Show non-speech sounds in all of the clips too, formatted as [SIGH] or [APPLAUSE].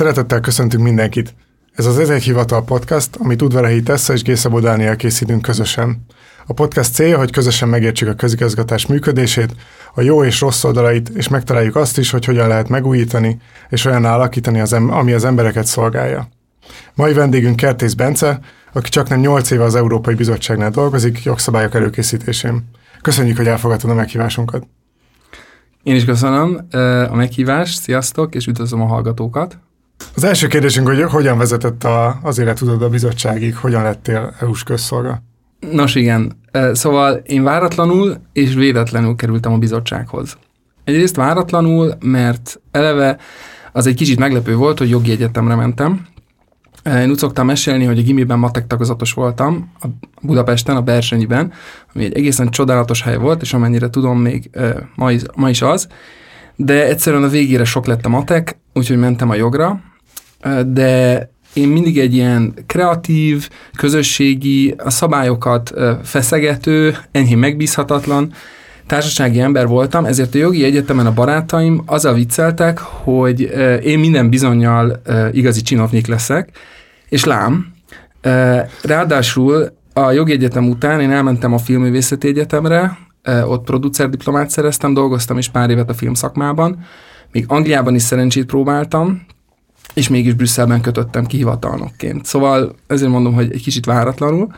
Szeretettel köszöntünk mindenkit. Ez az Ez egy hivatal podcast, amit Udvarahi Tessa és Gészabó Dániel készítünk közösen. A podcast célja, hogy közösen megértsük a közigazgatás működését, a jó és rossz oldalait, és megtaláljuk azt is, hogy hogyan lehet megújítani, és olyan alakítani, az em- ami az embereket szolgálja. Mai vendégünk Kertész Bence, aki csak nem 8 éve az Európai Bizottságnál dolgozik, jogszabályok előkészítésén. Köszönjük, hogy elfogadtad a meghívásunkat. Én is köszönöm a meghívást, sziasztok, és üdvözlöm a hallgatókat. Az első kérdésünk, hogy hogyan vezetett a, az életudod a bizottságig, hogyan lettél EU-s közszolga? Nos igen, szóval én váratlanul és véletlenül kerültem a bizottsághoz. Egyrészt váratlanul, mert eleve az egy kicsit meglepő volt, hogy jogi egyetemre mentem. Én úgy szoktam mesélni, hogy a gimiben matek tagozatos voltam, a Budapesten, a Bersenyiben, ami egy egészen csodálatos hely volt, és amennyire tudom, még ma is, is az. De egyszerűen a végére sok lett a matek, úgyhogy mentem a jogra, de én mindig egy ilyen kreatív, közösségi, a szabályokat feszegető, enyhén megbízhatatlan társasági ember voltam, ezért a jogi egyetemen a barátaim azzal vicceltek, hogy én minden bizonyal igazi csinovnyik leszek, és lám, ráadásul a jogi egyetem után én elmentem a filmművészeti egyetemre, ott producer diplomát szereztem, dolgoztam is pár évet a filmszakmában, még Angliában is szerencsét próbáltam, és mégis Brüsszelben kötöttem ki hivatalnokként. Szóval ezért mondom, hogy egy kicsit váratlanul,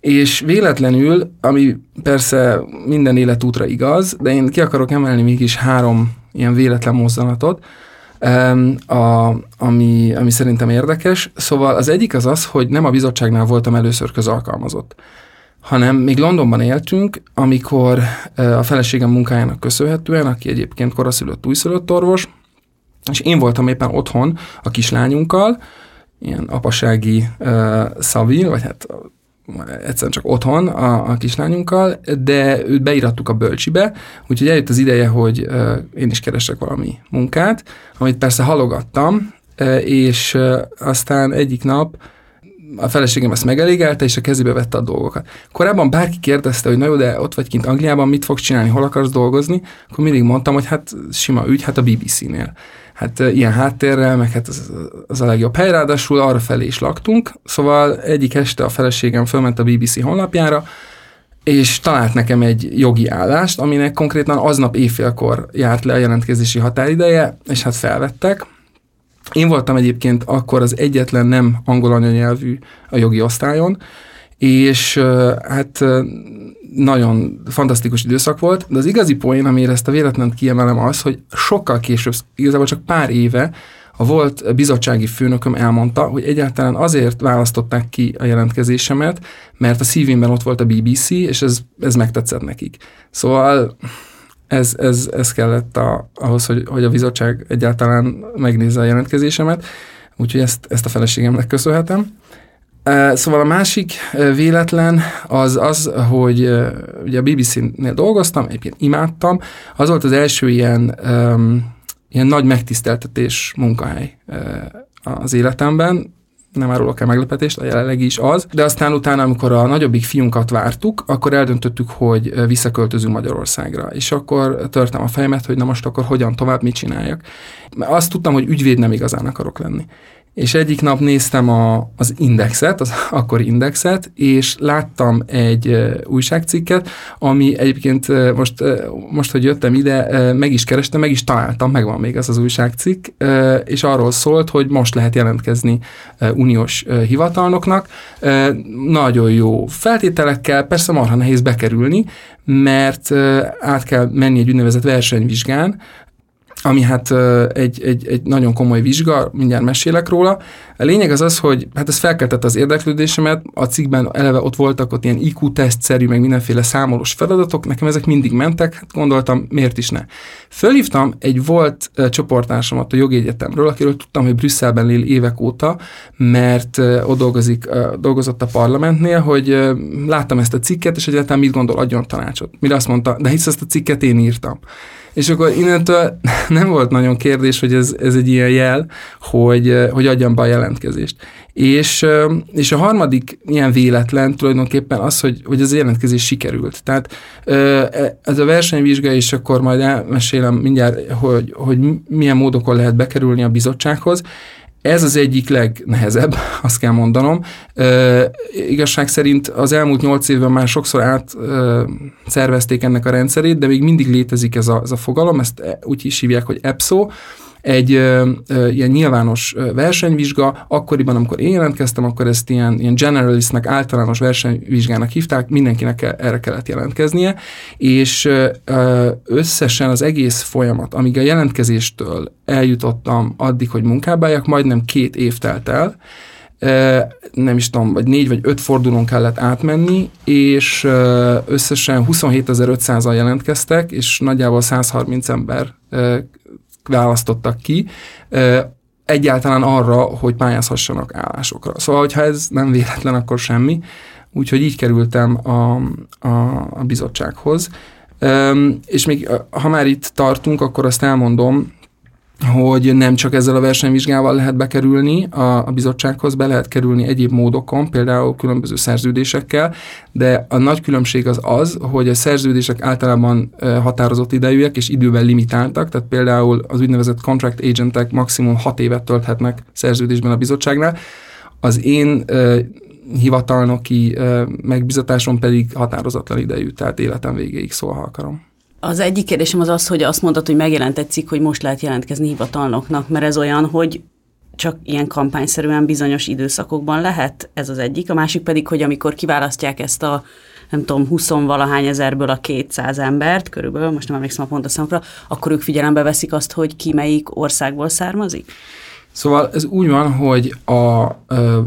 és véletlenül, ami persze minden életútra igaz, de én ki akarok emelni mégis három ilyen véletlen mozzanatot, a, ami, ami szerintem érdekes. Szóval az egyik az az, hogy nem a bizottságnál voltam először közalkalmazott, hanem még Londonban éltünk, amikor a feleségem munkájának köszönhetően, aki egyébként koraszülött újszülött orvos, és én voltam éppen otthon a kislányunkkal, ilyen apasági uh, szavin, vagy hát egyszerűen csak otthon a, a kislányunkkal, de őt beirattuk a bölcsibe, úgyhogy eljött az ideje, hogy uh, én is keresek valami munkát, amit persze halogattam, uh, és uh, aztán egyik nap a feleségem ezt megelégelte, és a kezébe vette a dolgokat. Korábban bárki kérdezte, hogy na jó, de ott vagy kint Angliában, mit fogsz csinálni, hol akarsz dolgozni, akkor mindig mondtam, hogy hát sima ügy, hát a BBC-nél hát ilyen háttérrel, meg hát az, az a legjobb hely, ráadásul arra felé is laktunk, szóval egyik este a feleségem fölment a BBC honlapjára, és talált nekem egy jogi állást, aminek konkrétan aznap éjfélkor járt le a jelentkezési határideje, és hát felvettek. Én voltam egyébként akkor az egyetlen nem angol anyanyelvű a jogi osztályon, és hát nagyon fantasztikus időszak volt, de az igazi poén, amire ezt a véletlent kiemelem az, hogy sokkal később, igazából csak pár éve a volt bizottsági főnököm elmondta, hogy egyáltalán azért választották ki a jelentkezésemet, mert a szívemben ott volt a BBC, és ez, ez megtetszett nekik. Szóval ez, ez, ez kellett a, ahhoz, hogy, hogy a bizottság egyáltalán megnézze a jelentkezésemet, úgyhogy ezt, ezt a feleségemnek köszönhetem. Szóval a másik véletlen az az, hogy ugye a BBC-nél dolgoztam, egyébként imádtam, az volt az első ilyen, ilyen nagy megtiszteltetés munkahely az életemben, nem árulok el meglepetést, a jelenleg is az, de aztán utána, amikor a nagyobbik fiunkat vártuk, akkor eldöntöttük, hogy visszaköltözünk Magyarországra, és akkor törtem a fejemet, hogy na most akkor hogyan tovább, mit csináljak. Azt tudtam, hogy ügyvéd nem igazán akarok lenni és egyik nap néztem a, az indexet, az [LAUGHS] akkori indexet, és láttam egy újságcikket, ami egyébként most, most, hogy jöttem ide, meg is kerestem, meg is találtam, megvan még ez az újságcikk, és arról szólt, hogy most lehet jelentkezni uniós hivatalnoknak. Nagyon jó feltételekkel, persze marha nehéz bekerülni, mert át kell menni egy úgynevezett versenyvizsgán, ami hát egy, egy, egy nagyon komoly vizsga, mindjárt mesélek róla. A lényeg az az, hogy hát ez felkeltett az érdeklődésemet, a cikkben eleve ott voltak ott ilyen IQ-tesztszerű, meg mindenféle számolós feladatok, nekem ezek mindig mentek, hát gondoltam, miért is ne. Fölhívtam egy volt csoportársamat a jogi egyetemről, akiről tudtam, hogy Brüsszelben él évek óta, mert ott dolgozik, dolgozott a parlamentnél, hogy láttam ezt a cikket, és egyáltalán mit gondol, adjon tanácsot. Mire azt mondta, de hisz ezt a cikket én írtam. És akkor innentől [LAUGHS] nem volt nagyon kérdés, hogy ez, ez egy ilyen jel, hogy, hogy adjam be a jelentkezést. És, és a harmadik ilyen véletlen tulajdonképpen az, hogy, hogy ez a jelentkezés sikerült. Tehát e, ez a versenyvizsga, és akkor majd elmesélem mindjárt, hogy, hogy milyen módokon lehet bekerülni a bizottsághoz. Ez az egyik legnehezebb, [LAUGHS] azt kell mondanom. E, igazság szerint az elmúlt nyolc évben már sokszor át e, ennek a rendszerét, de még mindig létezik ez a, ez a fogalom, ezt úgy is hívják, hogy EPSO, egy ö, ö, ilyen nyilvános versenyvizsga, akkoriban, amikor én jelentkeztem, akkor ezt ilyen, ilyen generalistnek, általános versenyvizsgának hívták, mindenkinek erre kellett jelentkeznie, és ö, összesen az egész folyamat, amíg a jelentkezéstől eljutottam addig, hogy munkában majdnem két év telt el, nem is tudom, vagy négy vagy öt fordulón kellett átmenni, és összesen 27.500-an jelentkeztek, és nagyjából 130 ember választottak ki, egyáltalán arra, hogy pályázhassanak állásokra. Szóval, hogyha ez nem véletlen, akkor semmi. Úgyhogy így kerültem a, a, a bizottsághoz. És még ha már itt tartunk, akkor azt elmondom, hogy nem csak ezzel a versenyvizsgával lehet bekerülni a, a bizottsághoz, be lehet kerülni egyéb módokon, például különböző szerződésekkel, de a nagy különbség az az, hogy a szerződések általában határozott idejűek és időben limitáltak, tehát például az úgynevezett contract agentek maximum 6 évet tölthetnek szerződésben a bizottságnál. Az én hivatalnoki megbizatásom pedig határozatlan idejű, tehát életem végéig szól, ha akarom. Az egyik kérdésem az az, hogy azt mondtad, hogy megjelent egy cikk, hogy most lehet jelentkezni hivatalnoknak, mert ez olyan, hogy csak ilyen kampányszerűen bizonyos időszakokban lehet, ez az egyik. A másik pedig, hogy amikor kiválasztják ezt a nem tudom, 20 valahány ezerből a 200 embert, körülbelül, most nem emlékszem a pontos számokra, akkor ők figyelembe veszik azt, hogy ki melyik országból származik? Szóval ez úgy van, hogy a, ö,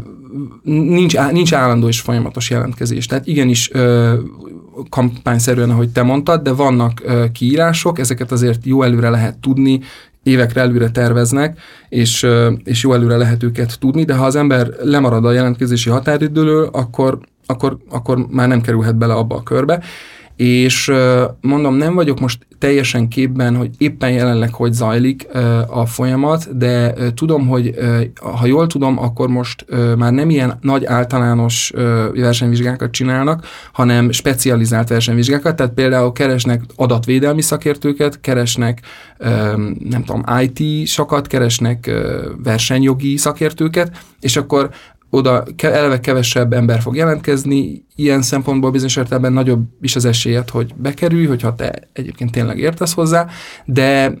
nincs, nincs állandó és folyamatos jelentkezés. Tehát igenis ö, kampányszerűen, ahogy te mondtad, de vannak kiírások, ezeket azért jó előre lehet tudni, évekre előre terveznek, és, és jó előre lehet őket tudni, de ha az ember lemarad a jelentkezési határidőről, akkor, akkor, akkor már nem kerülhet bele abba a körbe és mondom, nem vagyok most teljesen képben, hogy éppen jelenleg hogy zajlik a folyamat, de tudom, hogy ha jól tudom, akkor most már nem ilyen nagy általános versenyvizsgákat csinálnak, hanem specializált versenyvizsgákat, tehát például keresnek adatvédelmi szakértőket, keresnek nem tudom, IT-sokat, keresnek versenyjogi szakértőket, és akkor oda eleve kevesebb ember fog jelentkezni, ilyen szempontból bizonyos értelemben nagyobb is az esélyed, hogy bekerülj, hogyha te egyébként tényleg értesz hozzá, de,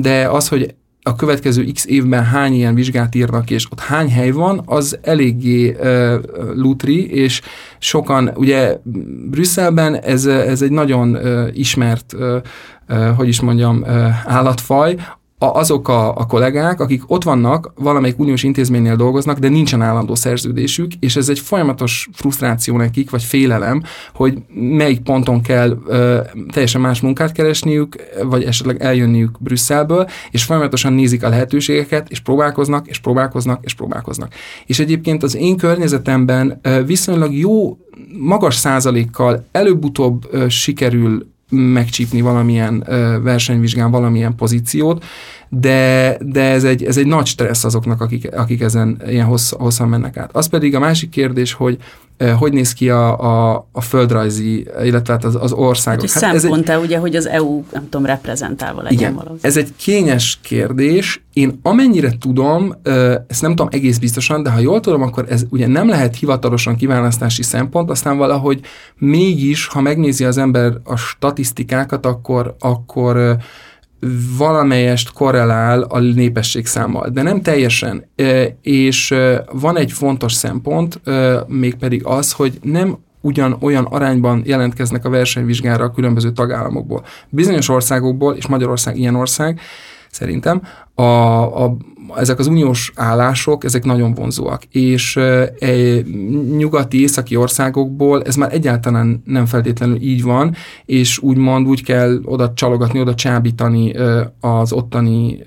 de az, hogy a következő x évben hány ilyen vizsgát írnak, és ott hány hely van, az eléggé uh, lutri, és sokan, ugye Brüsszelben ez, ez egy nagyon uh, ismert, uh, uh, hogy is mondjam, uh, állatfaj, azok a, a kollégák, akik ott vannak, valamelyik uniós intézménynél dolgoznak, de nincsen állandó szerződésük, és ez egy folyamatos frusztráció nekik, vagy félelem, hogy melyik ponton kell ö, teljesen más munkát keresniük, vagy esetleg eljönniük Brüsszelből, és folyamatosan nézik a lehetőségeket, és próbálkoznak, és próbálkoznak, és próbálkoznak. És egyébként az én környezetemben ö, viszonylag jó magas százalékkal előbb-utóbb ö, sikerül megcsípni valamilyen ö, versenyvizsgán valamilyen pozíciót, de, de ez, egy, ez egy nagy stressz azoknak, akik, akik ezen ilyen hossz, hosszan mennek át. Az pedig a másik kérdés, hogy hogy néz ki a, a, a földrajzi, illetve hát az, az országok. Hát, hát szempont egy, ugye, hogy az EU, nem tudom, reprezentálva legyen igen. Ez egy kényes kérdés. Én amennyire tudom, ezt nem tudom egész biztosan, de ha jól tudom, akkor ez ugye nem lehet hivatalosan kiválasztási szempont, aztán valahogy mégis, ha megnézi az ember a statisztikákat, akkor, akkor valamelyest korrelál a népesség számmal, de nem teljesen. És van egy fontos szempont, mégpedig az, hogy nem ugyan olyan arányban jelentkeznek a versenyvizsgára a különböző tagállamokból. Bizonyos országokból, és Magyarország ilyen ország, szerintem. A, a, ezek az uniós állások, ezek nagyon vonzóak, és e, nyugati, északi országokból ez már egyáltalán nem feltétlenül így van, és úgymond úgy kell oda csalogatni, oda csábítani az ottani,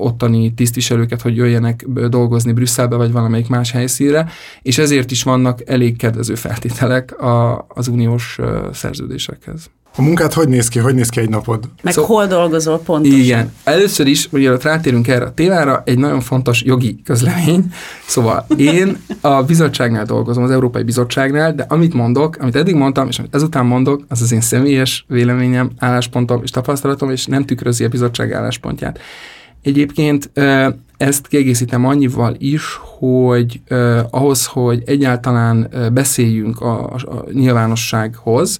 ottani tisztviselőket, hogy jöjjenek dolgozni Brüsszelbe, vagy valamelyik más helyszínre, és ezért is vannak elég kedvező feltételek a, az uniós szerződésekhez. A munkát hogy néz ki? Hogy néz ki egy napod? Meg szóval, hol dolgozol pontosan? Igen. Először is, mielőtt rátérünk erre a témára, egy nagyon fontos jogi közlemény. Szóval én a bizottságnál dolgozom, az Európai Bizottságnál, de amit mondok, amit eddig mondtam, és amit ezután mondok, az az én személyes véleményem, álláspontom és tapasztalatom, és nem tükrözi a bizottság álláspontját. Egyébként ezt kiegészítem annyival is, hogy ahhoz, hogy egyáltalán beszéljünk a, a nyilvánossághoz,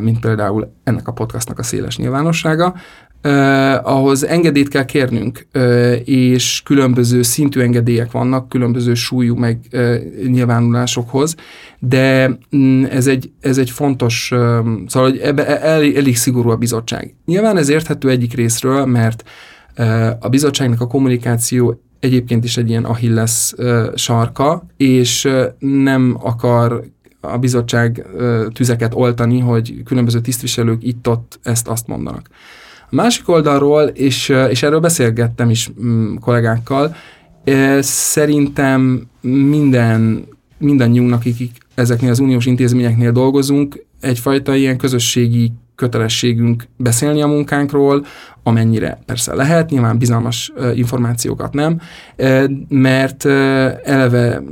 mint például ennek a podcastnak a széles nyilvánossága, eh, ahhoz engedélyt kell kérnünk, eh, és különböző szintű engedélyek vannak, különböző súlyú meg eh, nyilvánulásokhoz, de mm, ez egy, ez egy fontos, eh, szóval hogy ebbe elég, elég szigorú a bizottság. Nyilván ez érthető egyik részről, mert a bizottságnak a kommunikáció egyébként is egy ilyen ahilles sarka, és nem akar a bizottság tüzeket oltani, hogy különböző tisztviselők itt-ott ezt-azt mondanak. A másik oldalról, és, és erről beszélgettem is mm, kollégákkal, szerintem minden, mindannyiunknak, akik ezeknél az uniós intézményeknél dolgozunk, egyfajta ilyen közösségi kötelességünk beszélni a munkánkról, amennyire persze lehet, nyilván bizalmas információkat nem, mert eleve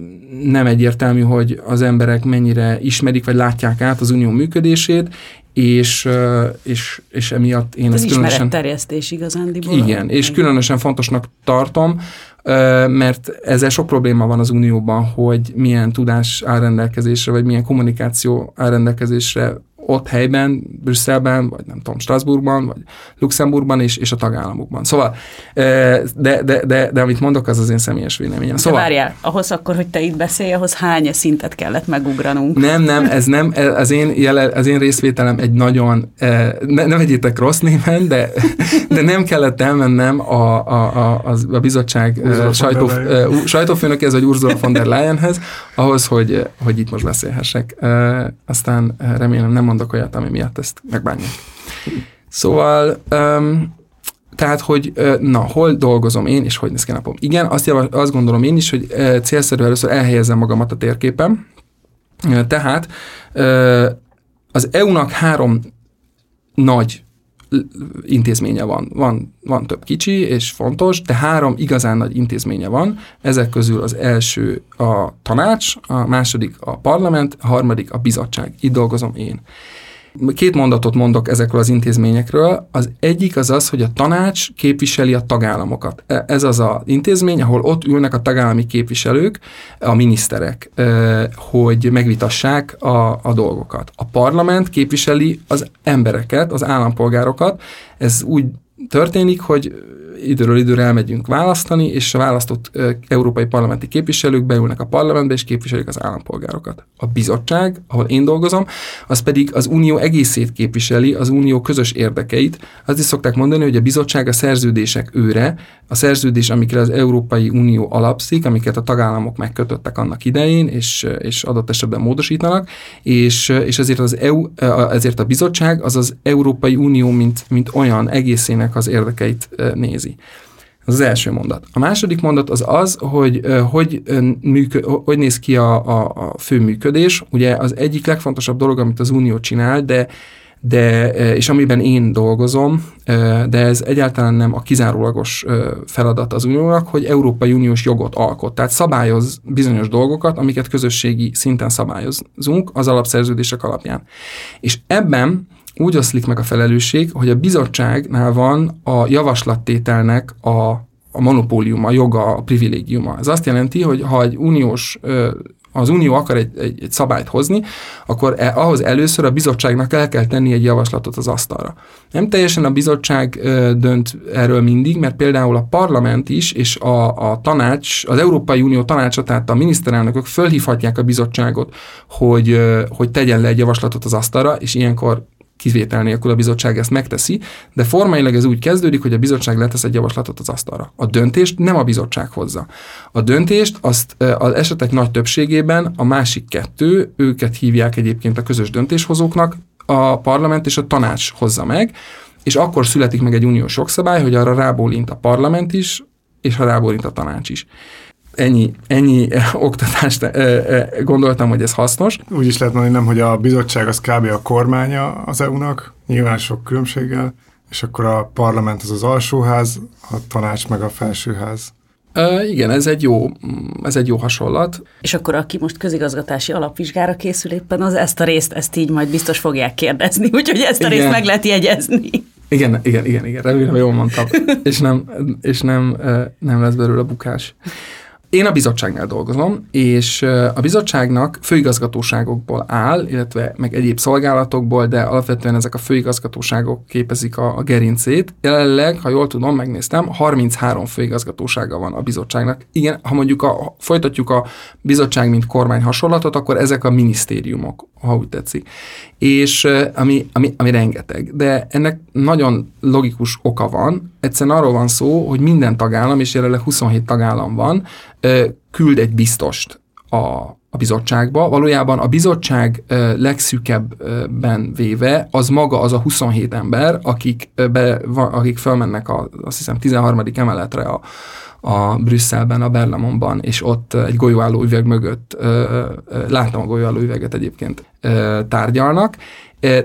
nem egyértelmű, hogy az emberek mennyire ismerik vagy látják át az unió működését, és, és, és emiatt én Ez ezt különösen... terjesztés igazándiból. Igen, és különösen fontosnak tartom, mert ezzel sok probléma van az Unióban, hogy milyen tudás áll rendelkezésre, vagy milyen kommunikáció áll rendelkezésre ott helyben, Brüsszelben, vagy nem tudom, Strasbourgban, vagy Luxemburgban és, és a tagállamokban. Szóval, de, de, de, de amit mondok, az az én személyes véleményem. Szóval, de várjál, ahhoz akkor, hogy te itt beszélj, ahhoz hány szintet kellett megugranunk? Nem, nem, ez nem, az én, jele, az én részvételem egy nagyon, ne, ne vegyétek rossz néven, de, de nem kellett elmennem a, a, a, a bizottság sajtó, sajtófőnökéhez, vagy Ursula von der Leyenhez, ahhoz, hogy, hogy itt most beszélhessek. Aztán remélem nem mondok olyat, ami miatt ezt megbánják. Szóval, um, tehát, hogy na, hol dolgozom én, és hogy néz ki napom. Igen, azt, javas, azt gondolom én is, hogy célszerű először elhelyezzem magamat a térképen. Tehát az EU-nak három nagy intézménye van. van. Van több kicsi és fontos, de három igazán nagy intézménye van. Ezek közül az első a tanács, a második a parlament, a harmadik a bizottság. Itt dolgozom én. Két mondatot mondok ezekről az intézményekről. Az egyik az az, hogy a tanács képviseli a tagállamokat. E, ez az az intézmény, ahol ott ülnek a tagállami képviselők, a miniszterek, e, hogy megvitassák a, a dolgokat. A parlament képviseli az embereket, az állampolgárokat. Ez úgy történik, hogy időről időre elmegyünk választani, és a választott európai parlamenti képviselők beülnek a parlamentbe, és képviselik az állampolgárokat. A bizottság, ahol én dolgozom, az pedig az unió egészét képviseli, az unió közös érdekeit. Azt is szokták mondani, hogy a bizottság a szerződések őre, a szerződés, amikre az Európai Unió alapszik, amiket a tagállamok megkötöttek annak idején, és, és adott esetben módosítanak, és, és ezért az EU, ezért a bizottság az az Európai Unió, mint, mint olyan egészének az érdekeit nézi. Ez az első mondat. A második mondat az az, hogy hogy, műkö, hogy néz ki a, a, a fő működés. Ugye az egyik legfontosabb dolog, amit az Unió csinál, de de, és amiben én dolgozom, de ez egyáltalán nem a kizárólagos feladat az uniónak, hogy Európai Uniós jogot alkot. Tehát szabályoz bizonyos dolgokat, amiket közösségi szinten szabályozunk az alapszerződések alapján. És ebben úgy oszlik meg a felelősség, hogy a bizottságnál van a javaslattételnek a, a monopóliuma, a joga, a privilégiuma. Ez azt jelenti, hogy ha egy uniós az Unió akar egy, egy, egy szabályt hozni, akkor e, ahhoz először a bizottságnak el kell tenni egy javaslatot az asztalra. Nem teljesen a bizottság ö, dönt erről mindig, mert például a parlament is, és a, a tanács, az Európai Unió tanácsa, tehát a miniszterelnökök fölhívhatják a bizottságot, hogy, ö, hogy tegyen le egy javaslatot az asztalra, és ilyenkor kivétel nélkül a bizottság ezt megteszi, de formailag ez úgy kezdődik, hogy a bizottság letesz egy javaslatot az asztalra. A döntést nem a bizottság hozza. A döntést azt az esetek nagy többségében a másik kettő, őket hívják egyébként a közös döntéshozóknak, a parlament és a tanács hozza meg, és akkor születik meg egy uniós jogszabály, hogy arra rábólint a parlament is, és ha rábólint a tanács is ennyi, ennyi oktatást gondoltam, hogy ez hasznos. Úgy is lehet mondani, nem, hogy a bizottság az kb. a kormánya az EU-nak, nyilván sok különbséggel, és akkor a parlament az az alsóház, a tanács meg a felsőház. Uh, igen, ez egy, jó, ez egy jó hasonlat. És akkor aki most közigazgatási alapvizsgára készül éppen, az ezt a részt, ezt így majd biztos fogják kérdezni, [LAUGHS] úgyhogy ezt a igen. részt meg lehet jegyezni. Igen, igen, igen, igen, remélem jól mondtam, [LAUGHS] és nem, és nem, nem lesz belőle bukás. Én a bizottságnál dolgozom, és a bizottságnak főigazgatóságokból áll, illetve meg egyéb szolgálatokból, de alapvetően ezek a főigazgatóságok képezik a, a gerincét. Jelenleg, ha jól tudom, megnéztem, 33 főigazgatósága van a bizottságnak. Igen, ha mondjuk a, folytatjuk a bizottság, mint kormány hasonlatot, akkor ezek a minisztériumok, ha úgy tetszik. És ami, ami, ami rengeteg. De ennek nagyon logikus oka van. Egyszerűen arról van szó, hogy minden tagállam, és jelenleg 27 tagállam van, küld egy biztost a, a bizottságba. Valójában a bizottság legszűkebben véve az maga az a 27 ember, akik, be, akik felmennek a, azt hiszem 13. emeletre a, a Brüsszelben, a Berlamonban, és ott egy golyóálló üveg mögött, láttam a golyóálló üveget egyébként, tárgyalnak,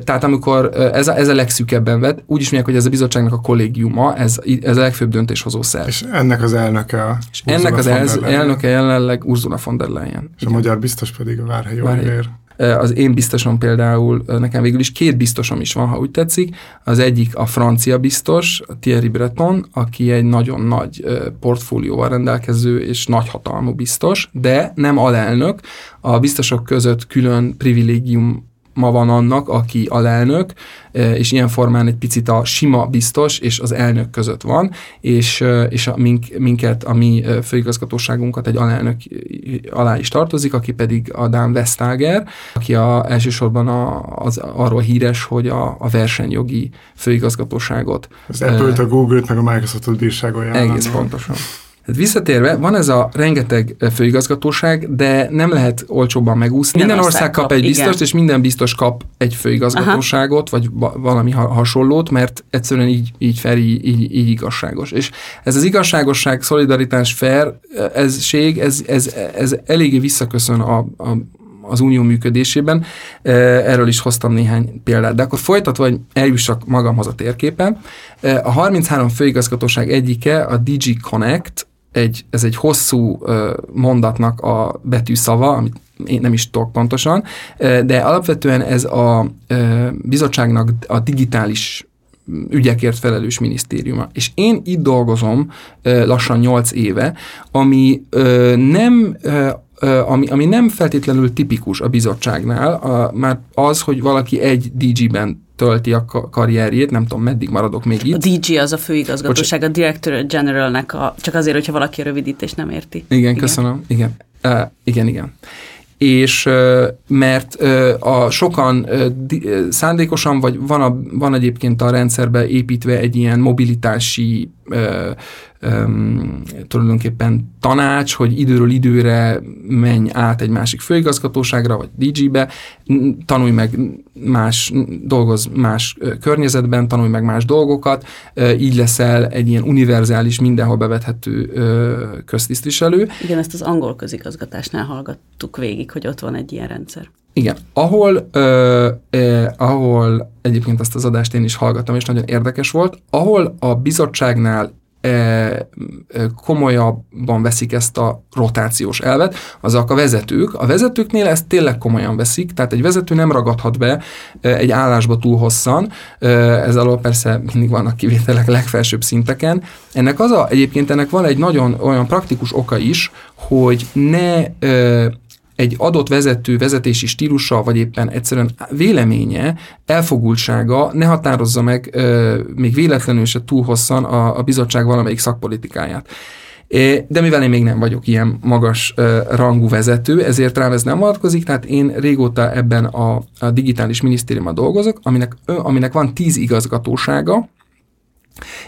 tehát amikor ez a, ez a legszűkebben vett, úgy is mondják, hogy ez a bizottságnak a kollégiuma, ez, ez a legfőbb döntéshozó szerv. És ennek az elnöke a És ennek az el, elnöke jelenleg Ursula von der Leyen. És Igen. a magyar biztos pedig a Várhelyi Olivér. Az én biztosom például, nekem végül is két biztosom is van, ha úgy tetszik. Az egyik a francia biztos, Thierry Breton, aki egy nagyon nagy portfólióval rendelkező és nagy hatalmú biztos, de nem alelnök. A biztosok között külön privilégium ma van annak, aki alelnök, e, és ilyen formán egy picit a sima biztos és az elnök között van, és, e, és a, mink, minket, a mi e, főigazgatóságunkat egy alelnök alá is tartozik, aki pedig a Dan Vestager, aki a, elsősorban a, az, arról híres, hogy a, a versenyjogi főigazgatóságot. Az Apple-t, a Google-t, meg a Microsoft-ot bírságolja. Egész pontosan. Tehát visszatérve, van ez a rengeteg főigazgatóság, de nem lehet olcsóbban megúszni. Minden, minden ország kap, kap egy biztost, igen. és minden biztos kap egy főigazgatóságot, Aha. vagy valami hasonlót, mert egyszerűen így, így fel, így, így, így igazságos. És ez az igazságosság, szolidaritás, fair, ezség, ez, ez, ez eléggé visszaköszön a, a az unió működésében. Erről is hoztam néhány példát. De akkor folytatva, hogy eljussak magamhoz a térképen. A 33 főigazgatóság egyike a DG Connect, egy, ez egy hosszú mondatnak a betűszava, amit én nem is tudok pontosan, de alapvetően ez a bizottságnak a digitális ügyekért felelős minisztériuma. És én itt dolgozom lassan 8 éve, ami nem ami, ami nem feltétlenül tipikus a bizottságnál, a, már az, hogy valaki egy DG-ben tölti a karrierjét, nem tudom, meddig maradok még itt. A DG az a főigazgatóság, Bocs. a Director Generalnek, a, csak azért, hogyha valaki a rövidítést nem érti. Igen, igen. köszönöm. Igen. Uh, igen, igen és mert a sokan szándékosan, vagy van, a, van egyébként a rendszerbe építve egy ilyen mobilitási um, tulajdonképpen tanács, hogy időről időre menj át egy másik főigazgatóságra, vagy DG-be, tanulj meg más, dolgoz más környezetben, tanulj meg más dolgokat, így leszel egy ilyen univerzális, mindenhol bevethető köztisztviselő. Igen, ezt az angol közigazgatásnál hallgattuk végig, hogy ott van egy ilyen rendszer. Igen, ahol, ö, ö, ahol egyébként azt az adást én is hallgattam, és nagyon érdekes volt, ahol a bizottságnál komolyabban veszik ezt a rotációs elvet, azok a vezetők. A vezetőknél ezt tényleg komolyan veszik, tehát egy vezető nem ragadhat be egy állásba túl hosszan, ez alól persze mindig vannak kivételek legfelsőbb szinteken. Ennek az a, egyébként ennek van egy nagyon olyan praktikus oka is, hogy ne egy adott vezető vezetési stílusa, vagy éppen egyszerűen véleménye, elfogultsága ne határozza meg ö, még véletlenül se túl hosszan a, a bizottság valamelyik szakpolitikáját. De mivel én még nem vagyok ilyen magas rangú vezető, ezért rám ez nem vonatkozik, tehát én régóta ebben a, a digitális minisztériumban dolgozok, aminek, aminek van tíz igazgatósága,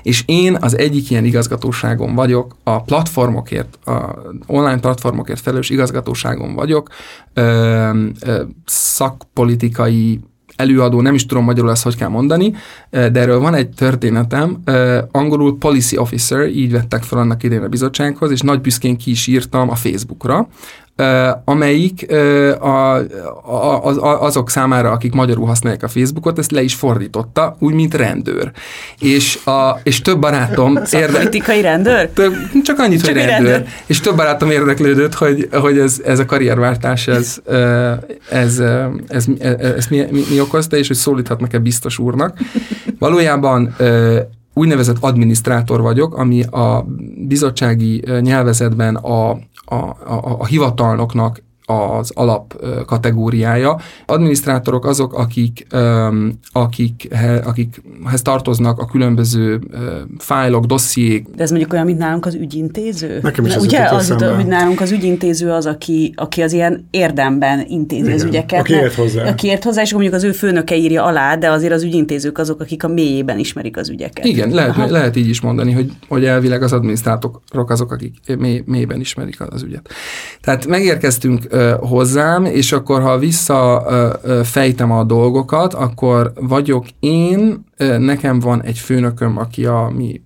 és én az egyik ilyen igazgatóságon vagyok, a platformokért, a online platformokért felelős igazgatóságon vagyok, ö, ö, szakpolitikai előadó, nem is tudom magyarul ezt hogy kell mondani, de erről van egy történetem, angolul policy officer, így vettek fel annak idején a bizottsághoz, és nagy büszkén ki is írtam a Facebookra, amelyik a, a, a, azok számára, akik magyarul használják a Facebookot, ezt le is fordította, úgy, mint rendőr. És, a, és több barátom... [LAUGHS] Szakpolitikai rendőr? Több, csak annyit, csak hogy rendőr. rendőr. És több barátom érdeklődött, hogy, hogy ez, ez a karrierváltás, ez, ez, ez, ez, ez mi, mi, mi okozta, és hogy szólíthatnak-e biztos úrnak. Valójában úgynevezett adminisztrátor vagyok, ami a bizottsági nyelvezetben a a, a, a hivatalnoknak az alap kategóriája. Adminisztrátorok azok, akik, akik, akikhez tartoznak a különböző fájlok, dossziék. De ez mondjuk olyan, mint nálunk az ügyintéző? Nekem is Ugye az, hogy nálunk az ügyintéző az, aki, aki az ilyen érdemben intézi Igen, az ügyeket. Aki ért hozzá. Aki ért hozzá, és mondjuk az ő főnöke írja alá, de azért az ügyintézők azok, akik a mélyében ismerik az ügyeket. Igen, lehet, lehet így is mondani, hogy, hogy elvileg az adminisztrátorok azok, akik mély, mélyben ismerik az ügyet. Tehát megérkeztünk hozzám, és akkor ha vissza fejtem a dolgokat, akkor vagyok én, nekem van egy főnököm, aki a mi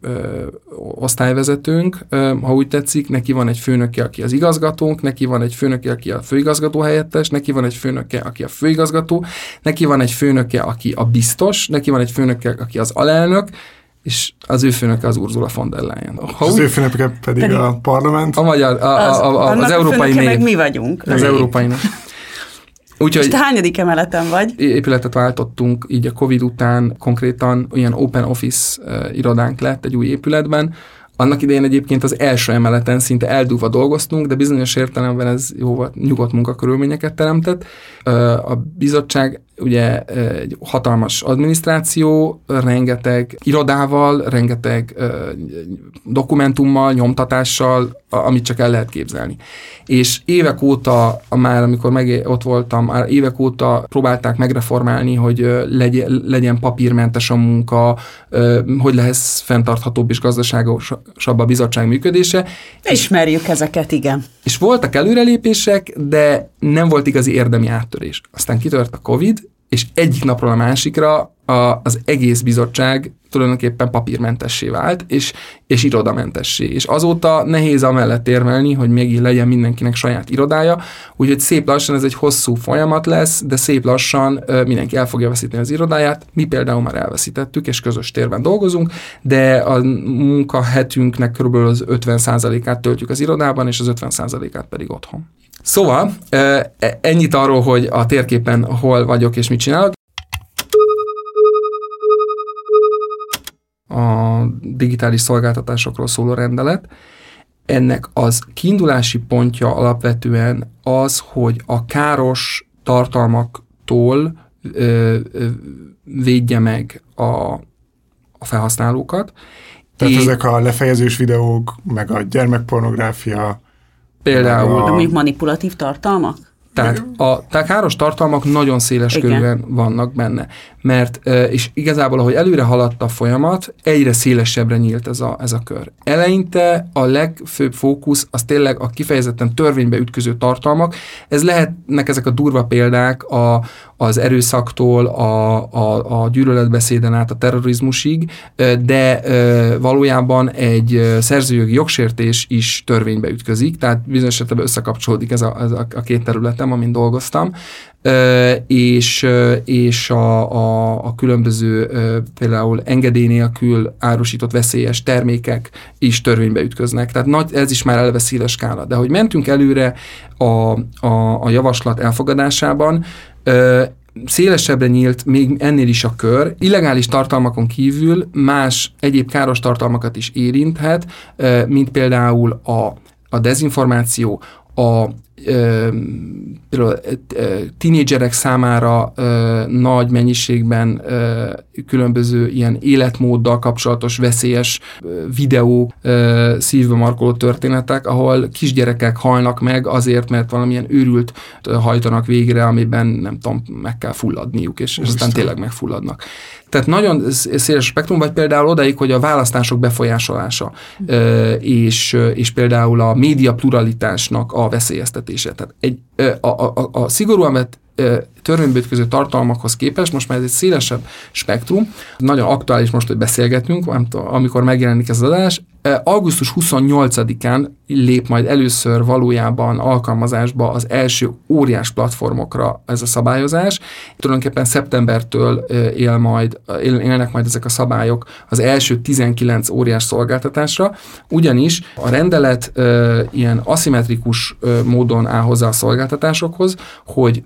osztályvezetőnk, ha úgy tetszik, neki van egy főnöke, aki az igazgatónk, neki van egy főnöke, aki a főigazgató helyettes, neki van egy főnöke, aki a főigazgató, neki van egy főnöke, aki a biztos, neki van egy főnöke, aki az alelnök, és az ő főnöke az Ursula von der Leyen. Ha az úgy, ő főnöke pedig, pedig a parlament? A magyar, a, a, a, a, az, az európai név. meg mi vagyunk. Az, az európai név. Úgyhogy te hányadik emeleten vagy? Épületet váltottunk, így a Covid után konkrétan olyan open office uh, irodánk lett egy új épületben, annak idején egyébként az első emeleten szinte eldúva dolgoztunk, de bizonyos értelemben ez jóval nyugodt munkakörülményeket teremtett. A bizottság ugye egy hatalmas adminisztráció, rengeteg irodával, rengeteg dokumentummal, nyomtatással, amit csak el lehet képzelni. És évek óta, már amikor meg ott voltam, már évek óta próbálták megreformálni, hogy legyen, legyen papírmentes a munka, hogy lehet fenntarthatóbb és gazdaságosabb a bizottság működése. Ismerjük ezeket, igen. És voltak előrelépések, de nem volt igazi érdemi áttörés. Aztán kitört a Covid, és egyik napról a másikra a, az egész bizottság tulajdonképpen papírmentessé vált, és, és irodamentessé. És azóta nehéz amellett érvelni, hogy még legyen mindenkinek saját irodája, úgyhogy szép lassan ez egy hosszú folyamat lesz, de szép lassan mindenki el fogja veszíteni az irodáját. Mi például már elveszítettük, és közös térben dolgozunk, de a munkahetünknek kb. az 50%-át töltjük az irodában, és az 50%-át pedig otthon. Szóval e, ennyit arról, hogy a térképen hol vagyok és mit csinálok. A digitális szolgáltatásokról szóló rendelet. Ennek az kiindulási pontja alapvetően az, hogy a káros tartalmaktól ö, ö, védje meg a, a felhasználókat. Tehát é, ezek a lefejezős videók, meg a gyermekpornográfia, Például. De mondjuk manipulatív tartalmak? Tehát a tehát káros tartalmak nagyon széles körülön vannak benne, mert és igazából, ahogy előre haladt a folyamat, egyre szélesebbre nyílt ez a, ez a kör. Eleinte a legfőbb fókusz az tényleg a kifejezetten törvénybe ütköző tartalmak. Ez lehetnek ezek a durva példák a, az erőszaktól, a, a, a gyűlöletbeszéden át a terrorizmusig, de valójában egy szerzőjogi jogsértés is törvénybe ütközik, tehát bizonyos esetben összekapcsolódik ez a, ez a, a két területem, amin dolgoztam, és, és a, a, a különböző például engedély nélkül árusított veszélyes termékek is törvénybe ütköznek. Tehát nagy, ez is már eleve széles skála. De hogy mentünk előre a, a, a javaslat elfogadásában, szélesebbre nyílt még ennél is a kör, illegális tartalmakon kívül más egyéb káros tartalmakat is érinthet, mint például a, a dezinformáció, a például tínédzserek számára nagy mennyiségben különböző ilyen életmóddal kapcsolatos veszélyes videó szívbe markoló történetek, ahol kisgyerekek halnak meg azért, mert valamilyen őrült hajtanak végre, amiben nem tudom, meg kell fulladniuk, és, és aztán tényleg megfulladnak. Tehát nagyon széles spektrum, vagy például odaig, hogy a választások befolyásolása, és, és például a média pluralitásnak a veszélyeztetése. Tehát egy, a, a, a, a szigorúan vett törvénybe tartalmakhoz képest, most már ez egy szélesebb spektrum, nagyon aktuális most, hogy beszélgetünk, amikor megjelenik ez az adás, augusztus 28-án lép majd először valójában alkalmazásba az első óriás platformokra ez a szabályozás. Tulajdonképpen szeptembertől él majd, élnek majd ezek a szabályok az első 19 óriás szolgáltatásra, ugyanis a rendelet ilyen aszimmetrikus módon áll hozzá a szolgáltatásokhoz, hogy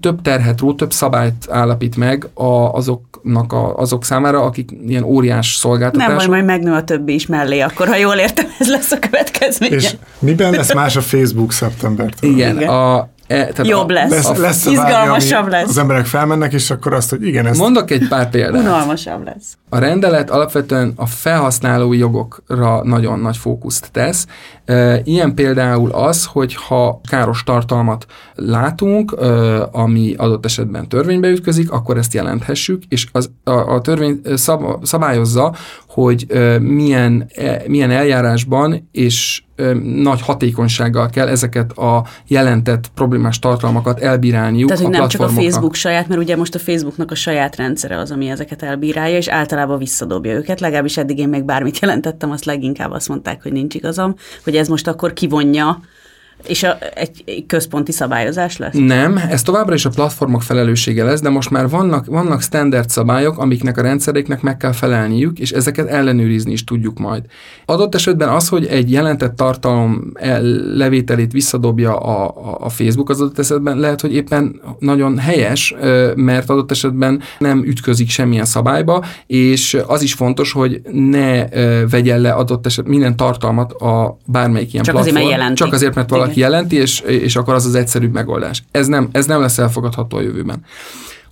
több terhet ró, több szabályt állapít meg azoknak a, azok számára, akik ilyen óriás szolgáltatások. Nem, majd, majd megnő a többi is mellé, akkor ha jól értem, ez lesz a következmény. És miben lesz más a Facebook szeptembertől? Igen, Igen. A, E, tehát Jobb a, lesz, lesz, lesz izgalmasabb lesz. Az emberek felmennek, és akkor azt, hogy igen, ez. Mondok egy pár példát. Unalmasabb lesz. A rendelet alapvetően a felhasználói jogokra nagyon nagy fókuszt tesz. Ilyen például az, hogy ha káros tartalmat látunk, ami adott esetben törvénybe ütközik, akkor ezt jelenthessük, és az, a, a törvény szab, szabályozza, hogy milyen, milyen eljárásban és nagy hatékonysággal kell ezeket a jelentett problémás tartalmakat elbírálniuk Tehát, hogy a nem csak a Facebook saját, mert ugye most a Facebooknak a saját rendszere az, ami ezeket elbírálja, és általában visszadobja őket. Legalábbis eddig én meg bármit jelentettem, azt leginkább azt mondták, hogy nincs igazam, hogy ez most akkor kivonja és a, egy, egy központi szabályozás lesz? Nem, ez továbbra is a platformok felelőssége lesz, de most már vannak, vannak standard szabályok, amiknek a rendszereknek meg kell felelniük, és ezeket ellenőrizni is tudjuk majd. Adott esetben az, hogy egy jelentett tartalom levételét visszadobja a, a, a Facebook, az adott esetben lehet, hogy éppen nagyon helyes, mert adott esetben nem ütközik semmilyen szabályba, és az is fontos, hogy ne vegyen le adott esetben minden tartalmat a bármelyik ilyen csak platform. Azért, mert csak azért, mert valaki valaki jelenti, és, és akkor az az egyszerűbb megoldás. Ez nem, ez nem lesz elfogadható a jövőben.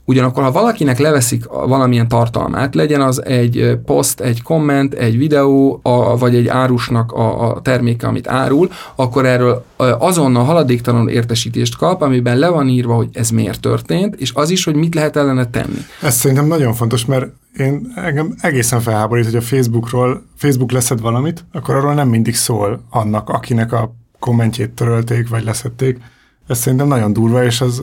Ugyanakkor, ha valakinek leveszik valamilyen tartalmát, legyen az egy poszt, egy komment, egy videó, a, vagy egy árusnak a, a terméke, amit árul, akkor erről azonnal haladéktalanul értesítést kap, amiben le van írva, hogy ez miért történt, és az is, hogy mit lehet ellene tenni. Ez szerintem nagyon fontos, mert én engem egészen felháborít, hogy a Facebookról, Facebook leszed valamit, akkor arról nem mindig szól annak, akinek a kommentjét törölték, vagy leszették. Ez szerintem nagyon durva, és az,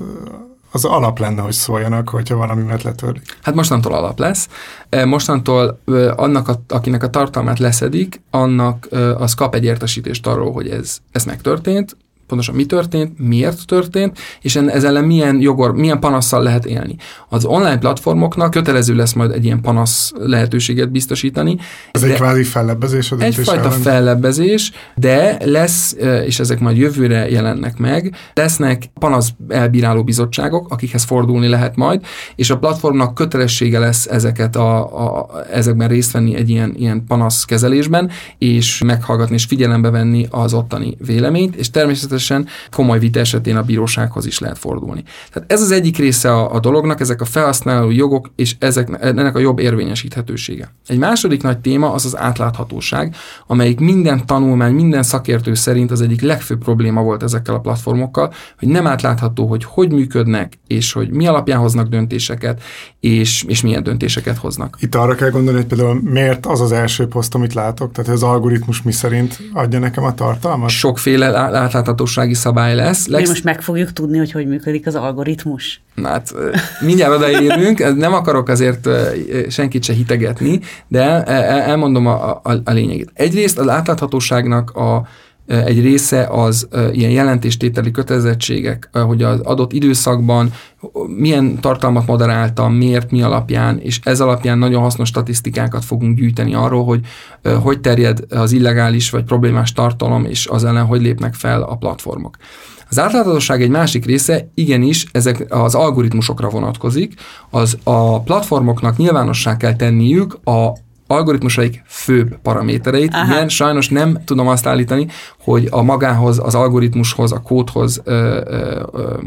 az alap lenne, hogy szóljanak, hogyha valami mert letörlik. Hát mostantól alap lesz. E, mostantól annak, a, akinek a tartalmát leszedik, annak az kap egy értesítést arról, hogy ez, ez megtörtént, pontosan mi történt, miért történt, és ez ellen milyen jogor, milyen panasszal lehet élni. Az online platformoknak kötelező lesz majd egy ilyen panasz lehetőséget biztosítani. Ez egy kvázi fellebbezés a Egyfajta ellen. fellebbezés, de lesz, és ezek majd jövőre jelennek meg, lesznek panasz elbíráló bizottságok, akikhez fordulni lehet majd, és a platformnak kötelessége lesz ezeket a, a, ezekben részt venni egy ilyen, ilyen panasz kezelésben, és meghallgatni és figyelembe venni az ottani véleményt, és természetesen természetesen komoly vita esetén a bírósághoz is lehet fordulni. Tehát ez az egyik része a, a dolognak, ezek a felhasználó jogok és ezek, ennek a jobb érvényesíthetősége. Egy második nagy téma az az átláthatóság, amelyik minden tanulmány, minden szakértő szerint az egyik legfőbb probléma volt ezekkel a platformokkal, hogy nem átlátható, hogy hogy működnek, és hogy mi alapján hoznak döntéseket, és, és milyen döntéseket hoznak. Itt arra kell gondolni, hogy például miért az az első poszt, amit látok, tehát az algoritmus mi szerint adja nekem a tartalmat? Sokféle átlátható átláthatósági szabály lesz. Lex... Mi most meg fogjuk tudni, hogy hogy működik az algoritmus. Hát mindjárt odaérünk, nem akarok azért senkit se hitegetni, de elmondom a, a, a lényegét. Egyrészt az átláthatóságnak a egy része az ilyen jelentéstételi kötelezettségek, hogy az adott időszakban milyen tartalmat moderáltam, miért, mi alapján, és ez alapján nagyon hasznos statisztikákat fogunk gyűjteni arról, hogy hogy terjed az illegális vagy problémás tartalom, és az ellen hogy lépnek fel a platformok. Az átláthatóság egy másik része, igenis, ezek az algoritmusokra vonatkozik. Az a platformoknak nyilvánossá kell tenniük a algoritmusaik főbb paramétereit. Aha. Igen, sajnos nem tudom azt állítani, hogy a magához, az algoritmushoz, a kódhoz ö, ö, ö,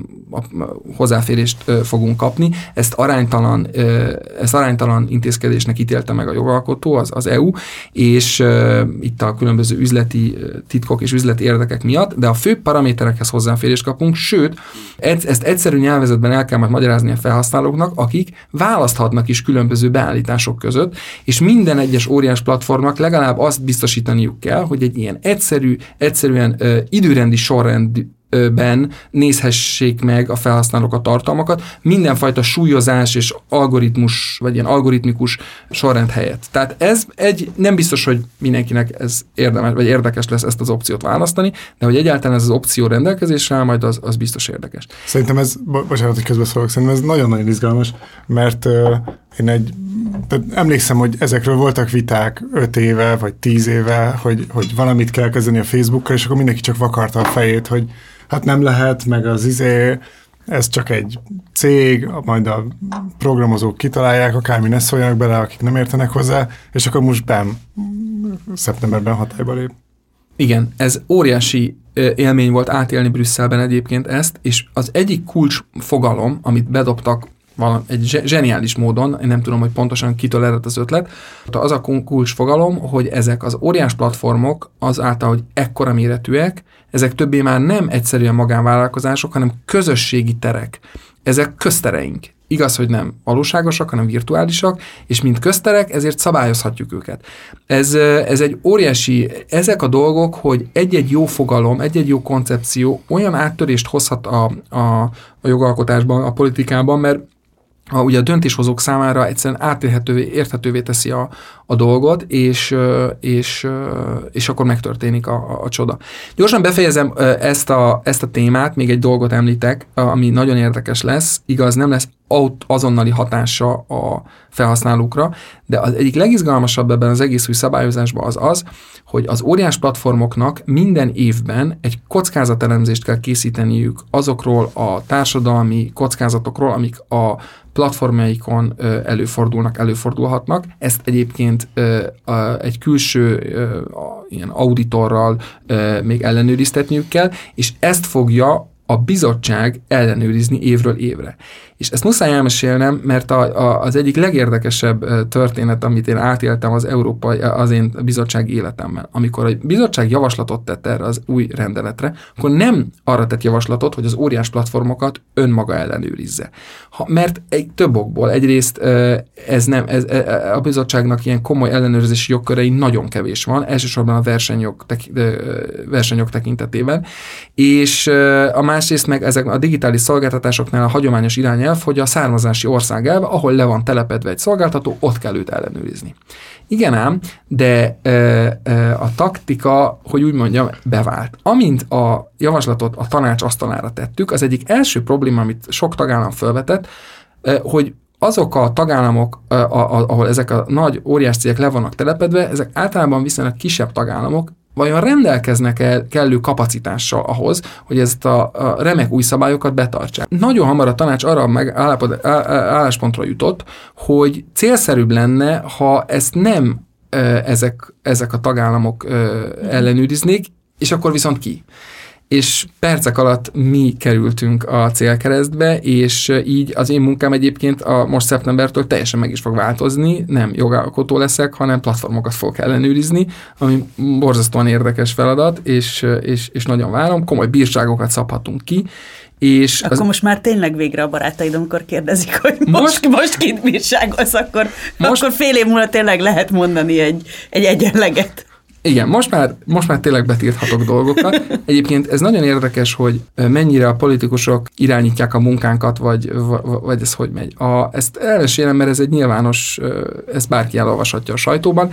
hozzáférést ö, fogunk kapni. Ezt aránytalan, ö, ezt aránytalan intézkedésnek ítélte meg a jogalkotó, az, az EU, és ö, itt a különböző üzleti titkok és üzleti érdekek miatt, de a fő paraméterekhez hozzáférést kapunk, sőt, ezt egyszerű nyelvezetben el kell majd magyarázni a felhasználóknak, akik választhatnak is különböző beállítások között, és minden egyes óriás platformnak legalább azt biztosítaniuk kell, hogy egy ilyen egyszerű, egyszerűen ö, időrendi sorrend ben nézhessék meg a felhasználók a tartalmakat, mindenfajta súlyozás és algoritmus, vagy ilyen algoritmikus sorrend helyett. Tehát ez egy, nem biztos, hogy mindenkinek ez érdemes, vagy érdekes lesz ezt az opciót választani, de hogy egyáltalán ez az opció rendelkezésre áll, majd az, az biztos érdekes. Szerintem ez, bocsánat, hogy közbeszólok, szerintem ez nagyon-nagyon izgalmas, mert én egy, tehát emlékszem, hogy ezekről voltak viták öt éve, vagy tíz éve, hogy, hogy valamit kell kezdeni a Facebookkal, és akkor mindenki csak vakarta a fejét, hogy hát nem lehet, meg az izé, ez csak egy cég, majd a programozók kitalálják, akármi ne szóljanak bele, akik nem értenek hozzá, és akkor most bem, szeptemberben hatályba lép. Igen, ez óriási élmény volt átélni Brüsszelben egyébként ezt, és az egyik kulcs fogalom, amit bedobtak valami, egy zseniális módon, én nem tudom, hogy pontosan kitől ered az ötlet, az a kulcs fogalom, hogy ezek az óriás platformok azáltal, hogy ekkora méretűek, ezek többé már nem egyszerűen magánvállalkozások, hanem közösségi terek. Ezek köztereink. Igaz, hogy nem valóságosak, hanem virtuálisak, és mint közterek, ezért szabályozhatjuk őket. Ez, ez egy óriási, ezek a dolgok, hogy egy-egy jó fogalom, egy-egy jó koncepció olyan áttörést hozhat a, a, a jogalkotásban, a politikában, mert a, ugye a döntéshozók számára egyszerűen átélhetővé, érthetővé teszi a, a dolgot, és, és, és akkor megtörténik a, a, a csoda. Gyorsan befejezem ezt a, ezt a témát, még egy dolgot említek, ami nagyon érdekes lesz. Igaz, nem lesz azonnali hatása a felhasználókra, de az egyik legizgalmasabb ebben az egész új szabályozásban az az, hogy az óriás platformoknak minden évben egy kockázatelemzést kell készíteniük azokról a társadalmi kockázatokról, amik a platformjaikon előfordulnak, előfordulhatnak. Ezt egyébként egy külső ilyen auditorral még ellenőriztetniük kell, és ezt fogja a bizottság ellenőrizni évről évre. És ezt muszáj elmesélnem, mert a, a, az egyik legérdekesebb történet, amit én átéltem az Európai, az én bizottság életemben. Amikor a bizottság javaslatot tett erre az új rendeletre, akkor nem arra tett javaslatot, hogy az óriás platformokat önmaga ellenőrizze. Ha, mert egy több okból. Egyrészt ez nem, ez, a bizottságnak ilyen komoly ellenőrzési jogkörei nagyon kevés van, elsősorban a versenyjog, tek, versenyjog tekintetében, és a másrészt meg ezek a digitális szolgáltatásoknál a hagyományos irány irányelv, hogy a származási ország elve, ahol le van telepedve egy szolgáltató, ott kell őt ellenőrizni. Igen ám, de e, e, a taktika, hogy úgy mondjam, bevált. Amint a javaslatot a tanács asztalára tettük, az egyik első probléma, amit sok tagállam felvetett, e, hogy azok a tagállamok, ahol ezek a nagy óriás cégek le vannak telepedve, ezek általában viszonylag kisebb tagállamok, vajon rendelkeznek-e kellő kapacitással ahhoz, hogy ezt a, a remek új szabályokat betartsák. Nagyon hamar a tanács arra meg állapod, álláspontra jutott, hogy célszerűbb lenne, ha ezt nem ezek, ezek a tagállamok ellenőriznék, és akkor viszont ki és percek alatt mi kerültünk a célkeresztbe, és így az én munkám egyébként a most szeptembertől teljesen meg is fog változni, nem jogalkotó leszek, hanem platformokat fogok ellenőrizni, ami borzasztóan érdekes feladat, és, és, és nagyon várom, komoly bírságokat szabhatunk ki, és akkor az... most már tényleg végre a barátaid, amikor kérdezik, hogy most, most, most kit bírságolsz, akkor, most... akkor fél év múlva tényleg lehet mondani egy, egy egyenleget. Igen, most már, most már tényleg betilthatok dolgokat. Egyébként ez nagyon érdekes, hogy mennyire a politikusok irányítják a munkánkat, vagy, vagy ez hogy megy. A, ezt elmesélem, mert ez egy nyilvános, ezt bárki elolvashatja a sajtóban.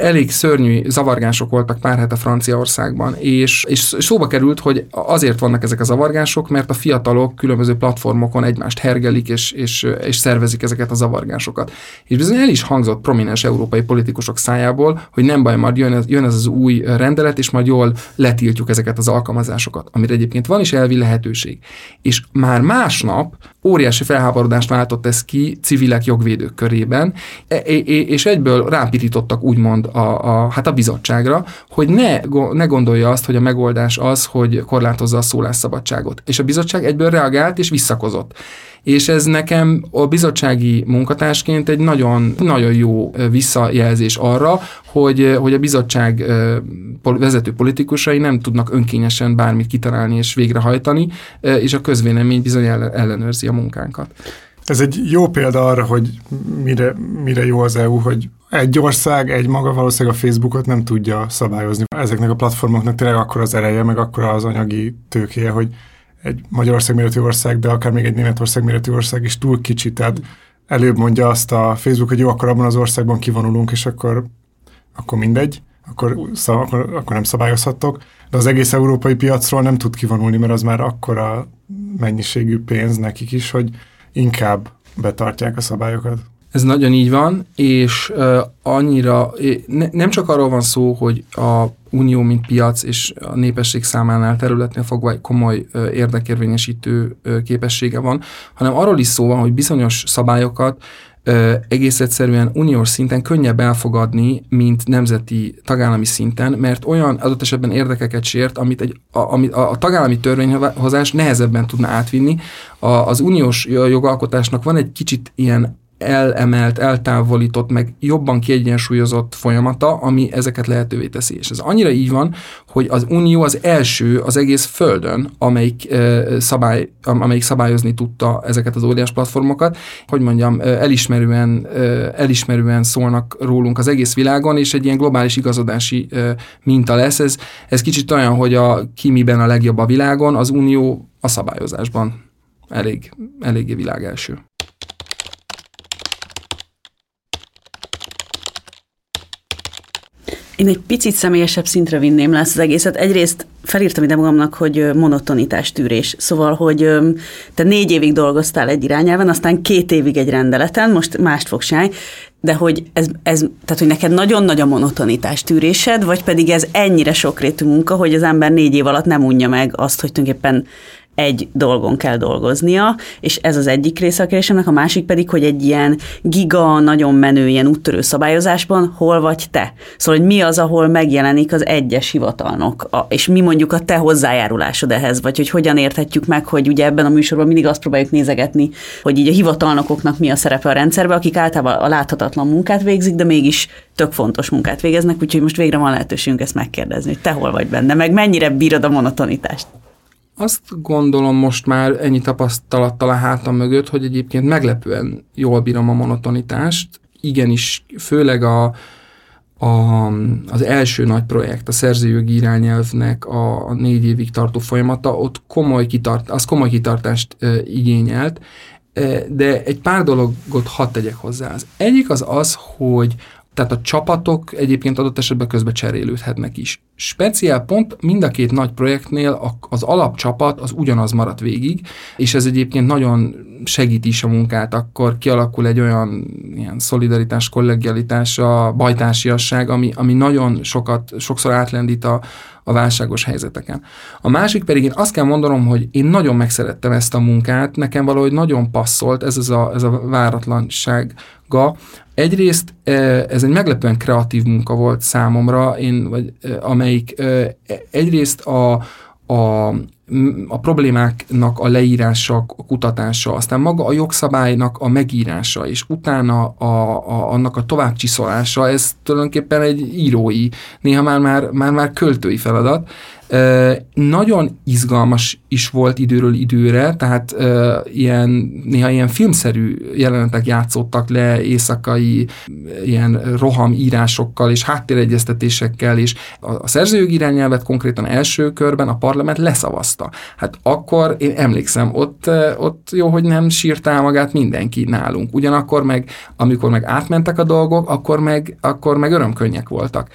Elég szörnyű zavargások voltak pár hete Franciaországban, és, és szóba került, hogy azért vannak ezek a zavargások, mert a fiatalok különböző platformokon egymást hergelik, és, és, és szervezik ezeket a zavargásokat. És bizony el is hangzott prominens európai politikusok szájából, hogy nem baj, majd jön, jön jön ez az új rendelet, és majd jól letiltjuk ezeket az alkalmazásokat, amire egyébként van is elvi lehetőség. És már másnap óriási felháborodást váltott ez ki civilek jogvédők körében, e, e, és egyből rápirítottak úgymond a, a, hát a bizottságra, hogy ne, ne gondolja azt, hogy a megoldás az, hogy korlátozza a szólásszabadságot. És a bizottság egyből reagált és visszakozott és ez nekem a bizottsági munkatársként egy nagyon, nagyon jó visszajelzés arra, hogy, hogy a bizottság vezető politikusai nem tudnak önkényesen bármit kitalálni és végrehajtani, és a közvélemény bizony ellenőrzi a munkánkat. Ez egy jó példa arra, hogy mire, mire jó az EU, hogy egy ország, egy maga valószínűleg a Facebookot nem tudja szabályozni. Ezeknek a platformoknak tényleg akkor az ereje, meg akkor az anyagi tőkéje, hogy egy Magyarország méretű ország, de akár még egy Németország méretű ország is túl kicsi, tehát előbb mondja azt a Facebook, hogy jó, akkor abban az országban kivonulunk, és akkor, akkor mindegy, akkor, akkor, akkor nem szabályozhattok, de az egész európai piacról nem tud kivonulni, mert az már akkora mennyiségű pénz nekik is, hogy inkább betartják a szabályokat. Ez nagyon így van, és uh, annyira, ne, nem csak arról van szó, hogy a Unió, mint piac és a népesség számánál területnél fogva egy komoly uh, érdekérvényesítő uh, képessége van, hanem arról is szó van, hogy bizonyos szabályokat egész egyszerűen uniós szinten könnyebb elfogadni, mint nemzeti tagállami szinten, mert olyan adott esetben érdekeket sért, amit egy, a, a, a tagállami törvényhozás nehezebben tudna átvinni. A, az uniós jogalkotásnak van egy kicsit ilyen elemelt, eltávolított, meg jobban kiegyensúlyozott folyamata, ami ezeket lehetővé teszi. És ez annyira így van, hogy az Unió az első az egész földön, amelyik, uh, szabály, amelyik szabályozni tudta ezeket az óriás platformokat, hogy mondjam, elismerően, uh, elismerően szólnak rólunk az egész világon, és egy ilyen globális igazodási uh, minta lesz. Ez, ez kicsit olyan, hogy a kimiben a legjobb a világon, az Unió a szabályozásban elég, eléggé világ Én egy picit személyesebb szintre vinném lesz az egészet. Egyrészt felírtam ide magamnak, hogy monotonitás tűrés. Szóval, hogy te négy évig dolgoztál egy irányelven, aztán két évig egy rendeleten, most mást fogsz csinálni, de hogy ez, ez, tehát hogy neked nagyon nagy a monotonitás tűrésed, vagy pedig ez ennyire sokrétű munka, hogy az ember négy év alatt nem unja meg azt, hogy tulajdonképpen egy dolgon kell dolgoznia, és ez az egyik része a kérésemnek, a másik pedig, hogy egy ilyen giga, nagyon menő, ilyen úttörő szabályozásban hol vagy te. Szóval, hogy mi az, ahol megjelenik az egyes hivatalnok, a, és mi mondjuk a te hozzájárulásod ehhez, vagy hogy hogyan érthetjük meg, hogy ugye ebben a műsorban mindig azt próbáljuk nézegetni, hogy így a hivatalnokoknak mi a szerepe a rendszerben, akik általában a láthatatlan munkát végzik, de mégis tök fontos munkát végeznek, úgyhogy most végre van lehetőségünk ezt megkérdezni, hogy te hol vagy benne, meg mennyire bírod a monotonitást. Azt gondolom most már ennyi tapasztalattal a hátam mögött, hogy egyébként meglepően jól bírom a monotonitást. Igenis, főleg a, a, az első nagy projekt, a szerzőjogi irányelvnek a, a négy évig tartó folyamata, ott komoly kitart, az komoly kitartást e, igényelt, e, de egy pár dologot hadd tegyek hozzá. Az egyik az az, hogy tehát a csapatok egyébként adott esetben közbe cserélődhetnek is. Speciál pont mind a két nagy projektnél az alapcsapat az ugyanaz maradt végig, és ez egyébként nagyon segít is a munkát, akkor kialakul egy olyan ilyen szolidaritás, kollegialitás, a bajtársiasság, ami, ami nagyon sokat, sokszor átlendít a, a válságos helyzeteken. A másik pedig én azt kell mondanom, hogy én nagyon megszerettem ezt a munkát, nekem valahogy nagyon passzolt ez, az a, ez a váratlansága. Egyrészt e, ez egy meglepően kreatív munka volt számomra, én, vagy, e, amelyik e, egyrészt a, a, a problémáknak a leírása, a kutatása, aztán maga a jogszabálynak a megírása, és utána a, a, annak a továbbcsiszolása, ez tulajdonképpen egy írói, néha már, már, már, már költői feladat, nagyon izgalmas is volt időről időre, tehát ilyen, néha ilyen filmszerű jelenetek játszottak le éjszakai ilyen roham írásokkal és háttéregyeztetésekkel, és a, a szerzőjogi irányelvet konkrétan első körben a parlament leszavazta. Hát akkor én emlékszem, ott, ott jó, hogy nem sírtál magát mindenki nálunk. Ugyanakkor meg, amikor meg átmentek a dolgok, akkor meg, akkor meg örömkönnyek voltak.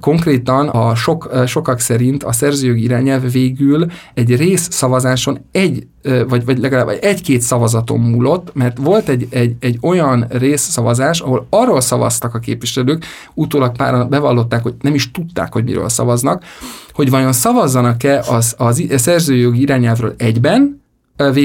Konkrétan a sok, sokak szerint a szerző szerzőjogi irányelv végül egy rész szavazáson egy vagy, vagy legalább egy-két szavazaton múlott, mert volt egy, egy, egy olyan részszavazás, ahol arról szavaztak a képviselők, utólag páran bevallották, hogy nem is tudták, hogy miről szavaznak, hogy vajon szavazzanak-e az, az szerzőjogi irányelvről egyben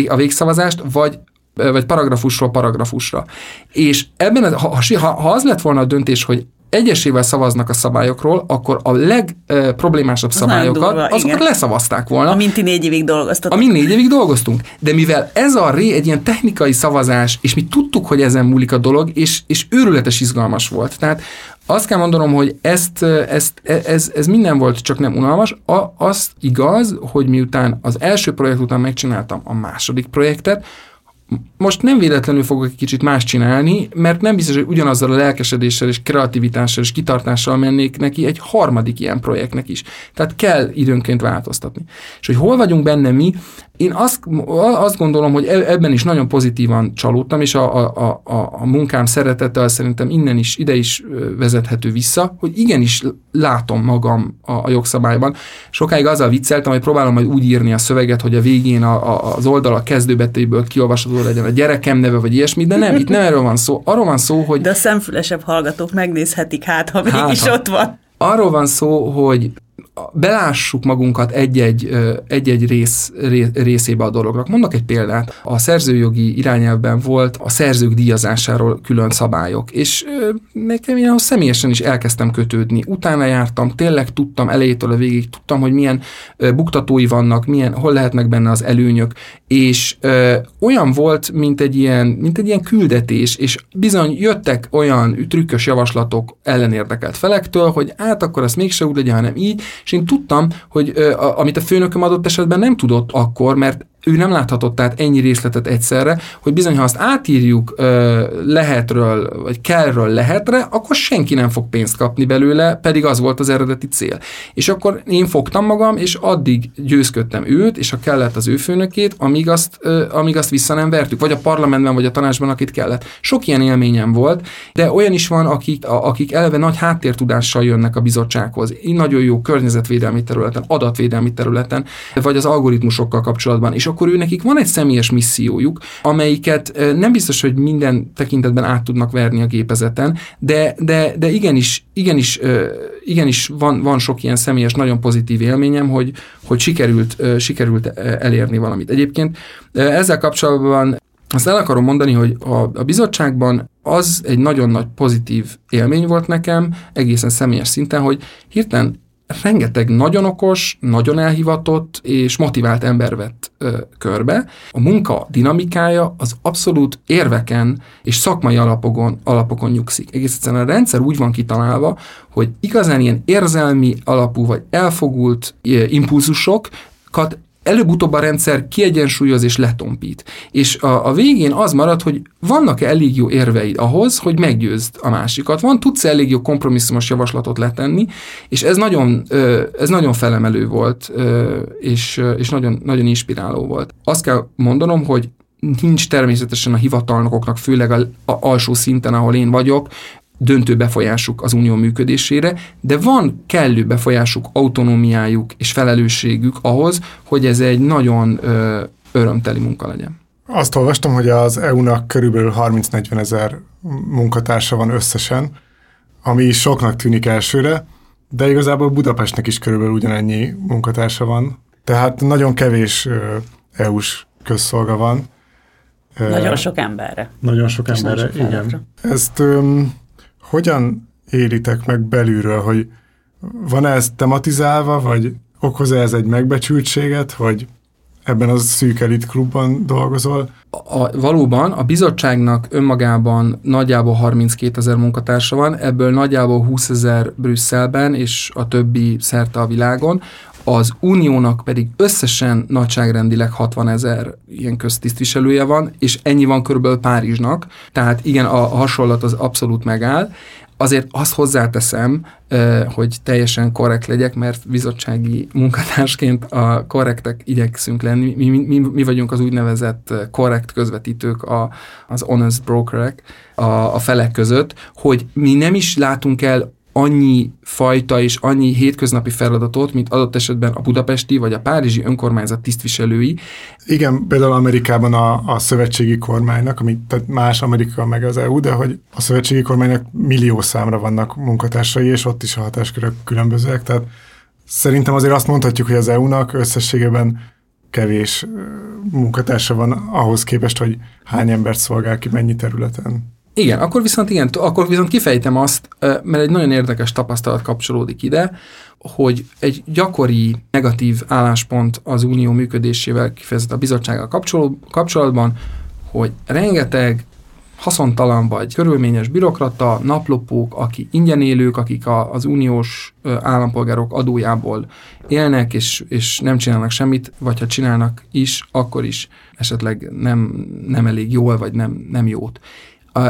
a végszavazást, vagy vagy paragrafusról paragrafusra. És ebben, ha, ha, ha az lett volna a döntés, hogy egyesével szavaznak a szabályokról, akkor a legproblémásabb uh, szabályokat, durva, azokat igen. leszavazták volna. Amint ti négy évig dolgoztatok. Amint négy évig dolgoztunk. De mivel ez a ré egy ilyen technikai szavazás, és mi tudtuk, hogy ezen múlik a dolog, és, és őrületes izgalmas volt. Tehát azt kell mondanom, hogy ezt, ezt, e, ez, ez minden volt, csak nem unalmas. A, az igaz, hogy miután az első projekt után megcsináltam a második projektet, most nem véletlenül fogok egy kicsit más csinálni, mert nem biztos, hogy ugyanazzal a lelkesedéssel és kreativitással és kitartással mennék neki egy harmadik ilyen projektnek is. Tehát kell időnként változtatni. És hogy hol vagyunk benne mi, én azt, azt gondolom, hogy e, ebben is nagyon pozitívan csalódtam, és a, a, a, a munkám szeretettel szerintem innen is, ide is vezethető vissza, hogy igenis látom magam a, a jogszabályban. Sokáig azzal vicceltem, hogy próbálom majd úgy írni a szöveget, hogy a végén a, a, az oldal a kezdőbetéből kiolvasható legyen a gyerekem neve, vagy ilyesmi, de nem, itt nem erről van szó. Arról van szó, hogy... De a szemfülesebb hallgatók megnézhetik, hát ha mégis hát, ott van. Arról van szó, hogy belássuk magunkat egy-egy, egy-egy rész, részébe a dolognak. Mondok egy példát. A szerzőjogi irányelvben volt a szerzők díjazásáról külön szabályok, és nekem én ahhoz személyesen is elkezdtem kötődni. Utána jártam, tényleg tudtam elejétől a végig, tudtam, hogy milyen buktatói vannak, milyen, hol lehetnek benne az előnyök, és ö, olyan volt, mint egy, ilyen, mint egy ilyen küldetés, és bizony jöttek olyan trükkös javaslatok ellenérdekelt felektől, hogy át akkor ezt mégse úgy legyen, hanem így, és én tudtam, hogy amit a főnököm adott esetben nem tudott akkor, mert ő nem láthatott tehát ennyi részletet egyszerre, hogy bizony, ha azt átírjuk ö, lehetről, vagy kellről lehetre, akkor senki nem fog pénzt kapni belőle, pedig az volt az eredeti cél. És akkor én fogtam magam, és addig győzködtem őt, és a kellett az ő főnökét, amíg azt, ö, amíg azt vissza nem vertük, vagy a parlamentben, vagy a tanácsban, akit kellett. Sok ilyen élményem volt, de olyan is van, akik, a, akik eleve nagy háttértudással jönnek a bizottsághoz. Így nagyon jó környezetvédelmi területen, adatvédelmi területen, vagy az algoritmusokkal kapcsolatban, és akkor ő nekik van egy személyes missziójuk, amelyiket nem biztos, hogy minden tekintetben át tudnak verni a gépezeten, de, de, de igenis, igenis, igenis van, van sok ilyen személyes, nagyon pozitív élményem, hogy, hogy sikerült, sikerült elérni valamit. Egyébként ezzel kapcsolatban azt el akarom mondani, hogy a, a bizottságban az egy nagyon nagy pozitív élmény volt nekem, egészen személyes szinten, hogy hirtelen rengeteg nagyon okos, nagyon elhivatott és motivált ember vett ö, körbe. A munka dinamikája az abszolút érveken és szakmai alapokon, alapokon nyugszik. Egész egyszerűen a rendszer úgy van kitalálva, hogy igazán ilyen érzelmi alapú vagy elfogult impulzusokat előbb-utóbb a rendszer kiegyensúlyoz és letompít. És a, a végén az marad, hogy vannak-e elég jó érveid ahhoz, hogy meggyőzd a másikat. Van, tudsz -e elég jó kompromisszumos javaslatot letenni, és ez nagyon, ez nagyon felemelő volt, és, és nagyon, nagyon inspiráló volt. Azt kell mondanom, hogy nincs természetesen a hivatalnokoknak, főleg a, a alsó szinten, ahol én vagyok, döntő befolyásuk az unió működésére, de van kellő befolyásuk, autonómiájuk és felelősségük ahhoz, hogy ez egy nagyon ö, örömteli munka legyen. Azt olvastam, hogy az EU-nak körülbelül 30-40 ezer munkatársa van összesen, ami soknak tűnik elsőre, de igazából Budapestnek is körülbelül ugyanennyi munkatársa van. Tehát nagyon kevés EU-s közszolga van. Nagyon sok emberre. Nagyon sok emberre, nagyon sok igen. Ezt um, hogyan élitek meg belülről, hogy van-e ez tematizálva, vagy okoz-e ez egy megbecsültséget, hogy ebben az szűk elit klubban dolgozol? A, valóban a bizottságnak önmagában nagyjából 32 ezer munkatársa van, ebből nagyjából 20 ezer Brüsszelben, és a többi szerte a világon. Az uniónak pedig összesen nagyságrendileg 60 ezer ilyen köztisztviselője van, és ennyi van körülbelül Párizsnak, tehát igen, a hasonlat az abszolút megáll. Azért azt hozzáteszem, hogy teljesen korrekt legyek, mert bizottsági munkatársként a korrektek igyekszünk lenni. Mi, mi, mi vagyunk az úgynevezett korrekt közvetítők, a, az honest brokerek a, a felek között, hogy mi nem is látunk el annyi fajta és annyi hétköznapi feladatot, mint adott esetben a budapesti vagy a párizsi önkormányzat tisztviselői. Igen, például Amerikában a, a szövetségi kormánynak, ami tehát más Amerika meg az EU, de hogy a szövetségi kormánynak millió számra vannak munkatársai, és ott is a hatáskörök különbözőek, tehát szerintem azért azt mondhatjuk, hogy az EU-nak összességében kevés munkatársa van ahhoz képest, hogy hány embert szolgál ki mennyi területen. Igen, akkor viszont igen, akkor viszont kifejtem azt, mert egy nagyon érdekes tapasztalat kapcsolódik ide, hogy egy gyakori negatív álláspont az unió működésével kifejezett a bizottsággal kapcsolatban, hogy rengeteg haszontalan vagy körülményes bürokrata, naplopók, akik ingyen élők, akik a, az uniós állampolgárok adójából élnek, és, és nem csinálnak semmit, vagy ha csinálnak is, akkor is esetleg nem, nem elég jól, vagy nem, nem jót.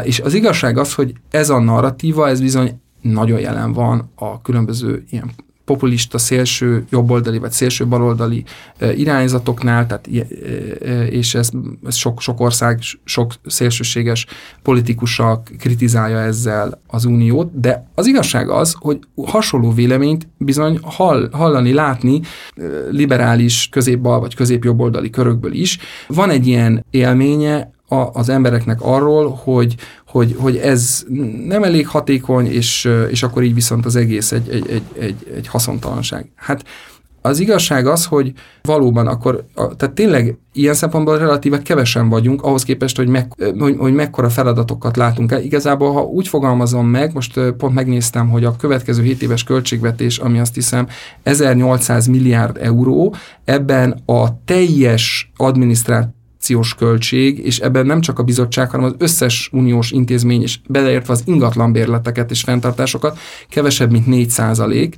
És az igazság az, hogy ez a narratíva, ez bizony nagyon jelen van a különböző ilyen populista, szélső jobboldali vagy szélső baloldali irányzatoknál, tehát, és ez, ez sok, sok ország, sok szélsőséges politikusa kritizálja ezzel az uniót, de az igazság az, hogy hasonló véleményt bizony hall, hallani, látni liberális középbal vagy középjobboldali körökből is. Van egy ilyen élménye a, az embereknek arról, hogy, hogy, hogy ez nem elég hatékony, és, és akkor így viszont az egész egy, egy, egy, egy, egy haszontalanság. Hát az igazság az, hogy valóban akkor, tehát tényleg ilyen szempontból relatíve kevesen vagyunk, ahhoz képest, hogy, meg, hogy, hogy mekkora feladatokat látunk el. Igazából, ha úgy fogalmazom meg, most pont megnéztem, hogy a következő 7 éves költségvetés, ami azt hiszem 1800 milliárd euró, ebben a teljes adminisztrált tranzakciós költség, és ebben nem csak a bizottság, hanem az összes uniós intézmény, és beleértve az ingatlanbérleteket és fenntartásokat, kevesebb, mint 4 százalék,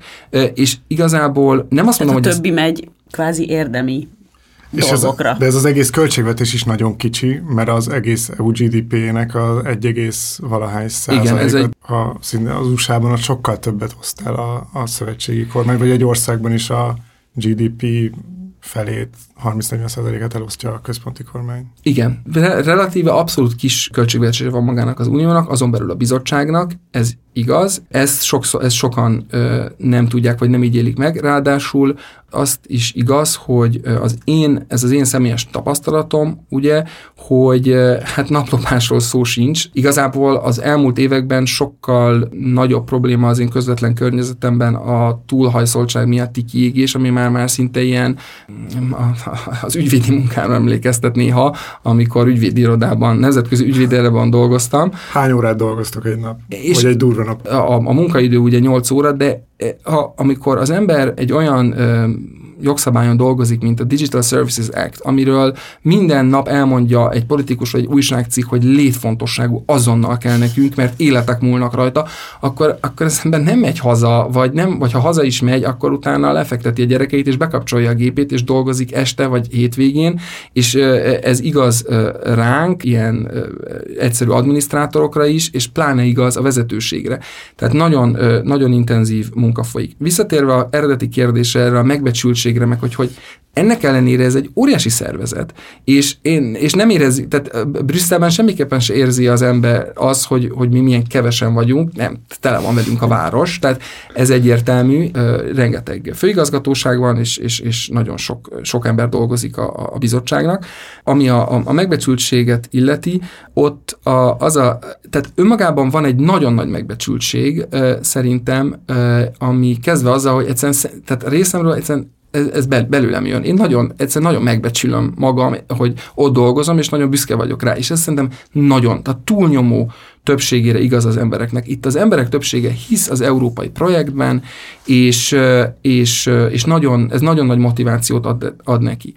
és igazából nem azt Tehát mondom, a hogy többi ez... megy kvázi érdemi és ez, de ez az egész költségvetés is nagyon kicsi, mert az egész EU GDP-nek az 1, valahány százalék. Egy... a, az USA-ban sokkal többet oszt el a, a szövetségi kormány, vagy egy országban is a GDP felét, 30-40%-át elosztja a központi kormány. Igen, relatíve abszolút kis költségvetése van magának az uniónak, azon belül a bizottságnak, ez igaz, ezt, sokszor, ezt sokan ö, nem tudják, vagy nem így élik meg, ráadásul azt is igaz, hogy az én, ez az én személyes tapasztalatom, ugye, hogy hát naplopásról szó sincs. Igazából az elmúlt években sokkal nagyobb probléma az én közvetlen környezetemben a túlhajszoltság miatti kiégés, ami már már szinte ilyen az ügyvédi munkára emlékeztet néha, amikor ügyvédi irodában, nemzetközi ügyvédi irodában dolgoztam. Hány órát dolgoztok egy nap? És vagy egy durva nap? A, a munkaidő ugye 8 óra, de ha, amikor az ember egy olyan ö, jogszabályon dolgozik, mint a Digital Services Act, amiről minden nap elmondja egy politikus vagy egy újságcikk, hogy létfontosságú azonnal kell nekünk, mert életek múlnak rajta, akkor, akkor ez ember nem megy haza, vagy, nem, vagy ha haza is megy, akkor utána lefekteti a gyerekeit, és bekapcsolja a gépét, és dolgozik este vagy hétvégén, és ez igaz ránk, ilyen egyszerű adminisztrátorokra is, és pláne igaz a vezetőségre. Tehát nagyon, nagyon intenzív munka folyik. Visszatérve a eredeti kérdésre, erre a megbecsültség minőségre, meg hogy, hogy ennek ellenére ez egy óriási szervezet, és, én, és nem érezi, tehát Brüsszelben semmiképpen se érzi az ember az, hogy, hogy mi milyen kevesen vagyunk, nem, tele van velünk a város, tehát ez egyértelmű, rengeteg főigazgatóság van, és, és, és nagyon sok, sok ember dolgozik a, a bizottságnak. Ami a, a, a megbecsültséget illeti, ott a, az a, tehát önmagában van egy nagyon nagy megbecsültség, szerintem, ami kezdve azzal, hogy egyszerűen, tehát részemről egyszerűen ez, ez belőlem jön. Én nagyon, egyszer nagyon megbecsülöm magam, hogy ott dolgozom, és nagyon büszke vagyok rá. És ez szerintem nagyon, tehát túlnyomó többségére igaz az embereknek. Itt az emberek többsége hisz az európai projektben, és, és, és nagyon, ez nagyon nagy motivációt ad, ad neki.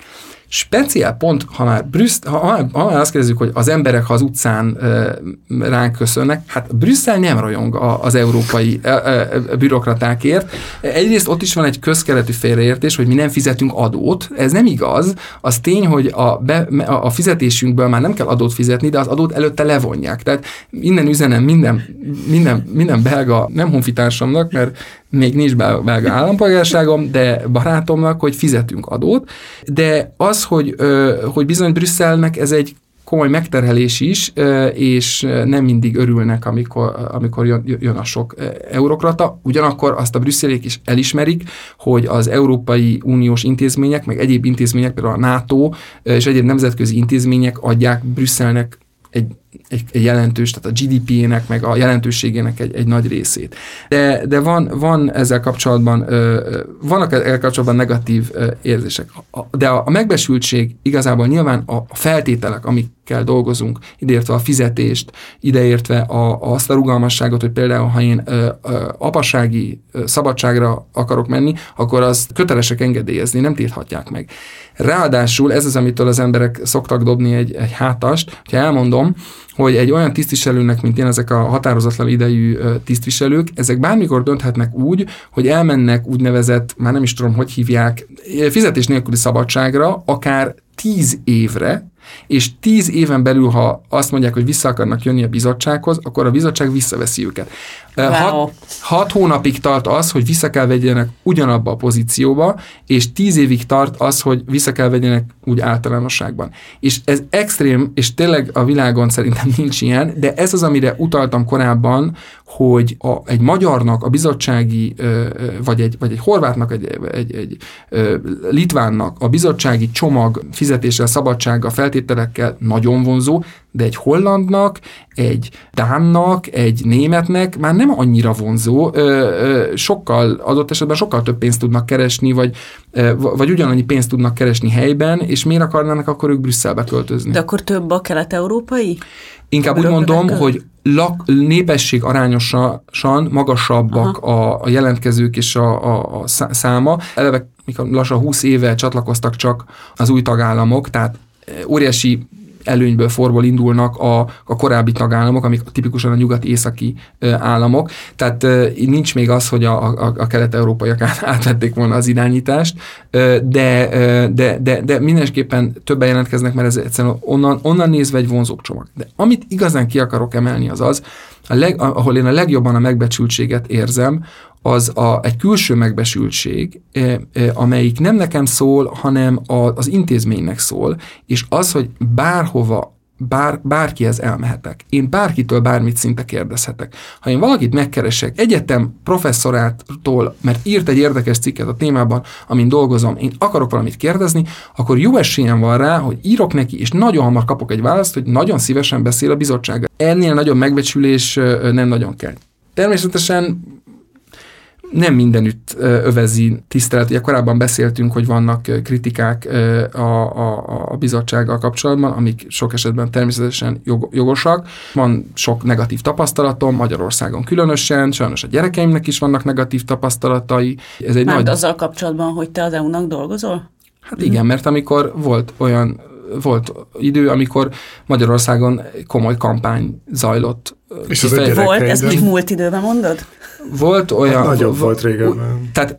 Speciál pont, ha már, Brüssz, ha, ha, ha már azt kérdezzük, hogy az emberek, ha az utcán e, ránk köszönnek, hát Brüsszel nem rajong a, az európai e, e, bürokratákért. Egyrészt ott is van egy közkeletű félreértés, hogy mi nem fizetünk adót. Ez nem igaz. Az tény, hogy a, be, a fizetésünkből már nem kell adót fizetni, de az adót előtte levonják. Tehát innen üzenem minden, minden, minden belga, nem honfitársamnak, mert még nincs belga állampolgárságom, de barátomnak, hogy fizetünk adót, de az, hogy, hogy bizony Brüsszelnek ez egy komoly megterhelés is, és nem mindig örülnek, amikor, amikor jön, a sok eurokrata. Ugyanakkor azt a brüsszelék is elismerik, hogy az Európai Uniós intézmények, meg egyéb intézmények, például a NATO és egyéb nemzetközi intézmények adják Brüsszelnek egy, egy, egy jelentős, tehát a GDP-nek, meg a jelentőségének egy, egy nagy részét. De, de van, van ezzel kapcsolatban, vannak ezzel kapcsolatban negatív érzések. De a, megbesültség igazából nyilván a, feltételek, amikkel dolgozunk, ideértve a fizetést, ideértve a, azt a rugalmasságot, hogy például ha én ö, ö, apasági szabadságra akarok menni, akkor azt kötelesek engedélyezni, nem tilthatják meg. Ráadásul ez az, amitől az emberek szoktak dobni egy, egy hátast, ha elmondom, hogy egy olyan tisztviselőnek, mint én ezek a határozatlan idejű tisztviselők, ezek bármikor dönthetnek úgy, hogy elmennek úgynevezett, már nem is tudom, hogy hívják, fizetés nélküli szabadságra, akár tíz évre, és tíz éven belül, ha azt mondják, hogy vissza akarnak jönni a bizottsághoz, akkor a bizottság visszaveszi őket. Wow. Hat, hat hónapig tart az, hogy vissza kell vegyenek ugyanabba a pozícióba, és tíz évig tart az, hogy vissza kell vegyenek úgy általánosságban. És ez extrém, és tényleg a világon szerintem [LAUGHS] nincs ilyen, de ez az, amire utaltam korábban, hogy a, egy magyarnak, a bizottsági, vagy egy, vagy egy horvátnak, egy, egy, egy litvánnak a bizottsági csomag fizetéssel, szabadsággal, feltételekkel nagyon vonzó, de egy hollandnak, egy dánnak, egy németnek már nem annyira vonzó, ö, ö, sokkal, adott esetben sokkal több pénzt tudnak keresni, vagy, ö, vagy ugyanannyi pénzt tudnak keresni helyben, és miért akarnának akkor ők Brüsszelbe költözni? De akkor több a kelet-európai? Inkább úgy mondom, hogy lak, népesség arányosan magasabbak a, a jelentkezők és a, a, a száma. Eleve mikor lassan 20 éve csatlakoztak csak az új tagállamok, tehát óriási előnyből forból indulnak a, a korábbi tagállamok, amik tipikusan a nyugati-északi államok. Tehát nincs még az, hogy a, a, a kelet-európaiak átvették volna az irányítást, de, de, de, de mindenképpen többen jelentkeznek, mert ez egyszerűen onnan, onnan nézve egy vonzóbb csomag. De amit igazán ki akarok emelni az az, a leg, ahol én a legjobban a megbecsültséget érzem, az a, egy külső megbesültség, amelyik nem nekem szól, hanem a, az intézménynek szól, és az, hogy bárhova bár, bárkihez elmehetek. Én bárkitől bármit szinte kérdezhetek. Ha én valakit megkeresek, egyetem professzorától, mert írt egy érdekes cikket a témában, amin dolgozom, én akarok valamit kérdezni, akkor jó esélyem van rá, hogy írok neki, és nagyon hamar kapok egy választ, hogy nagyon szívesen beszél a bizottság. Ennél nagyobb megbecsülés nem nagyon kell. Természetesen nem mindenütt övezi tisztelet. Ugye korábban beszéltünk, hogy vannak kritikák a, a, a bizottsággal kapcsolatban, amik sok esetben természetesen jog, jogosak. Van sok negatív tapasztalatom, Magyarországon különösen, sajnos a gyerekeimnek is vannak negatív tapasztalatai. Ez egy Már nagy... azzal kapcsolatban, hogy te az EU-nak dolgozol? Hát igen, mert amikor volt olyan volt idő, amikor Magyarországon komoly kampány zajlott. És a Volt, ezt még múlt időben mondod? Volt olyan... Hát nagyobb volt régebben. Tehát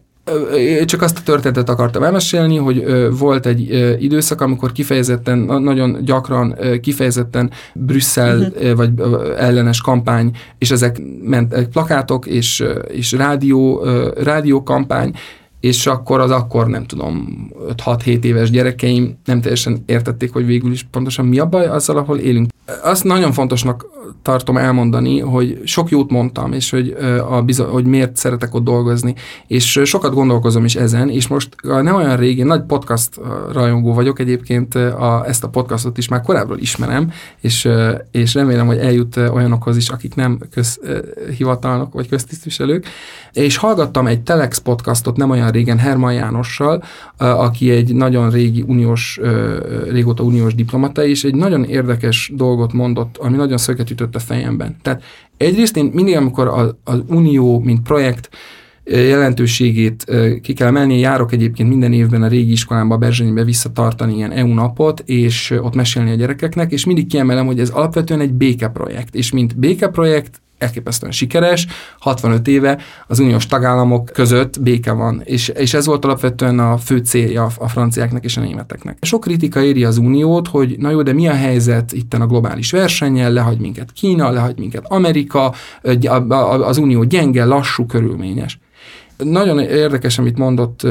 csak azt a történetet akartam elmesélni, hogy volt egy időszak, amikor kifejezetten, nagyon gyakran kifejezetten Brüsszel uh-huh. vagy ellenes kampány, és ezek ment plakátok és, és rádió, rádió kampány, és akkor az akkor nem tudom, 5-6-7 éves gyerekeim nem teljesen értették, hogy végül is pontosan mi a baj azzal, ahol élünk. Azt nagyon fontosnak tartom elmondani, hogy sok jót mondtam, és hogy, a bizo- hogy miért szeretek ott dolgozni, és sokat gondolkozom is ezen, és most nem olyan régen, nagy podcast rajongó vagyok egyébként, a, ezt a podcastot is már korábbról ismerem, és, és remélem, hogy eljut olyanokhoz is, akik nem közhivatalnok vagy köztisztviselők, és hallgattam egy Telex podcastot nem olyan régen Herman Jánossal, aki egy nagyon régi uniós, régóta uniós diplomata, és egy nagyon érdekes dolgot mondott, ami nagyon szöket ütött a fejemben. Tehát egyrészt én mindig, amikor az, az unió, mint projekt jelentőségét ki kell emelni. Járok egyébként minden évben a régi iskolámba, a Berzsenybe visszatartani ilyen EU napot, és ott mesélni a gyerekeknek, és mindig kiemelem, hogy ez alapvetően egy békeprojekt, és mint békeprojekt elképesztően sikeres, 65 éve az uniós tagállamok között béke van, és, és ez volt alapvetően a fő célja a franciáknak és a németeknek. Sok kritika éri az uniót, hogy na jó, de mi a helyzet itten a globális versennyel, lehagy minket Kína, lehagy minket Amerika, az unió gyenge, lassú, körülményes. Nagyon érdekes, amit mondott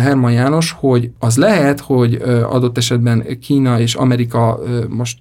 Herman János, hogy az lehet, hogy adott esetben Kína és Amerika most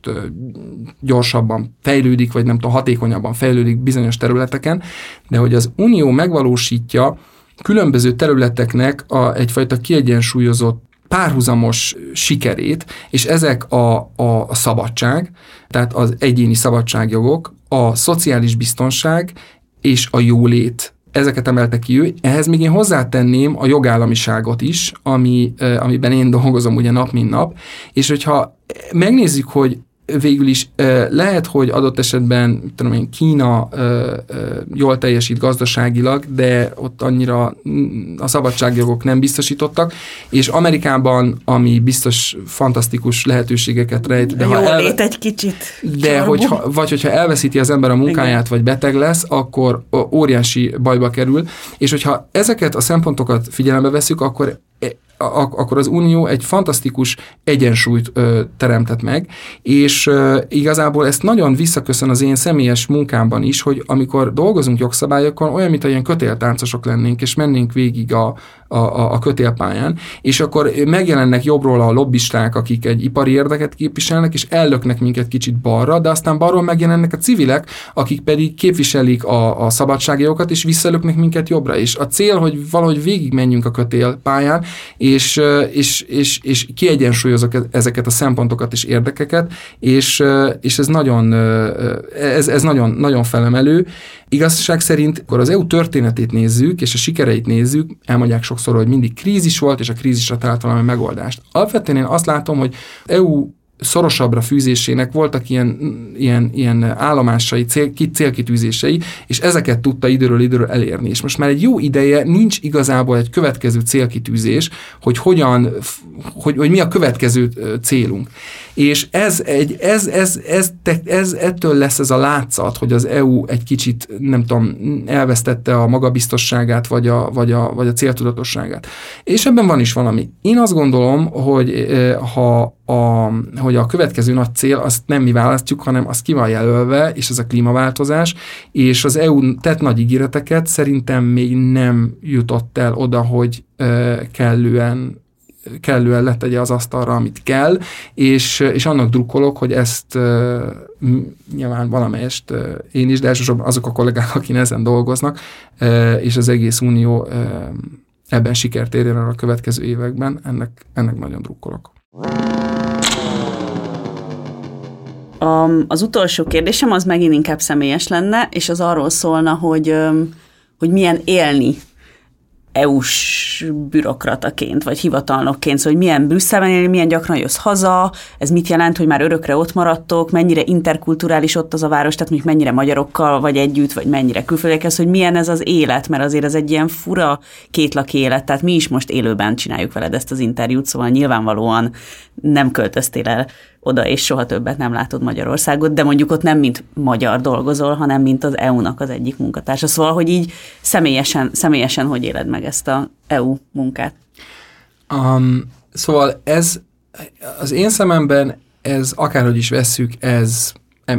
gyorsabban fejlődik, vagy nem tudom, hatékonyabban fejlődik bizonyos területeken, de hogy az Unió megvalósítja különböző területeknek a, egyfajta kiegyensúlyozott párhuzamos sikerét, és ezek a, a, a szabadság, tehát az egyéni szabadságjogok, a szociális biztonság és a jólét ezeket emelte ki ő. Ehhez még én hozzátenném a jogállamiságot is, ami, amiben én dolgozom ugye nap, mint nap, és hogyha megnézzük, hogy végül is lehet, hogy adott esetben tudom én, Kína jól teljesít gazdaságilag, de ott annyira a szabadságjogok nem biztosítottak, és Amerikában, ami biztos fantasztikus lehetőségeket rejt, de ha elve... egy kicsit. de hogyha, vagy hogyha elveszíti az ember a munkáját, vagy beteg lesz, akkor óriási bajba kerül, és hogyha ezeket a szempontokat figyelembe veszük, akkor akkor az Unió egy fantasztikus egyensúlyt ö, teremtett meg, és ö, igazából ezt nagyon visszaköszön az én személyes munkámban is, hogy amikor dolgozunk jogszabályokon, olyan, mint ilyen kötéltáncosok lennénk, és mennénk végig a, a, a, a kötélpályán, és akkor megjelennek jobbról a lobbisták, akik egy ipari érdeket képviselnek, és ellöknek minket kicsit balra, de aztán balról megjelennek a civilek, akik pedig képviselik a, a szabadságjogokat, és visszalöknek minket jobbra. És a cél, hogy valahogy végig menjünk a kötélpályán, és, és, és, és kiegyensúlyozok e, ezeket a szempontokat és érdekeket, és, és ez nagyon, ez, ez nagyon, nagyon felemelő. Igazság szerint, akkor az EU történetét nézzük, és a sikereit nézzük, elmondják sokszor, hogy mindig krízis volt, és a krízisre talált valami megoldást. Alapvetően én azt látom, hogy EU szorosabbra fűzésének voltak ilyen, ilyen, ilyen állomásai, cél, célkitűzései, és ezeket tudta időről időről elérni. És most már egy jó ideje nincs igazából egy következő célkitűzés, hogy hogyan, hogy, hogy mi a következő célunk. És ez, egy, ez, ez, ez, ez, ez, ettől lesz ez a látszat, hogy az EU egy kicsit, nem tudom, elvesztette a magabiztosságát, vagy a, vagy a, vagy a céltudatosságát. És ebben van is valami. Én azt gondolom, hogy ha a, hogy a következő nagy cél azt nem mi választjuk, hanem az ki van jelölve, és ez a klímaváltozás, és az EU tett nagy ígéreteket szerintem még nem jutott el oda, hogy kellően kellően letegye az asztalra, amit kell, és, és annak drukkolok, hogy ezt nyilván valamelyest én is, de elsősorban azok a kollégák, akik ezen dolgoznak, és az egész unió ebben sikert érjen el a következő években, ennek, ennek nagyon drukkolok. Az utolsó kérdésem az megint inkább személyes lenne, és az arról szólna, hogy, hogy milyen élni EU-s bürokrataként, vagy hivatalnokként, szóval hogy milyen Brüsszelben élni, milyen gyakran jössz haza, ez mit jelent, hogy már örökre ott maradtok, mennyire interkulturális ott az a város, tehát mondjuk mennyire magyarokkal vagy együtt, vagy mennyire külföldiekhez, hogy milyen ez az élet, mert azért ez egy ilyen fura kétlaki élet, tehát mi is most élőben csináljuk veled ezt az interjút, szóval nyilvánvalóan nem költöztél el oda, és soha többet nem látod Magyarországot, de mondjuk ott nem mint magyar dolgozol, hanem mint az EU-nak az egyik munkatársa. Szóval, hogy így személyesen, személyesen hogy éled meg ezt a EU munkát? Um, szóval ez az én szememben ez akárhogy is vesszük, ez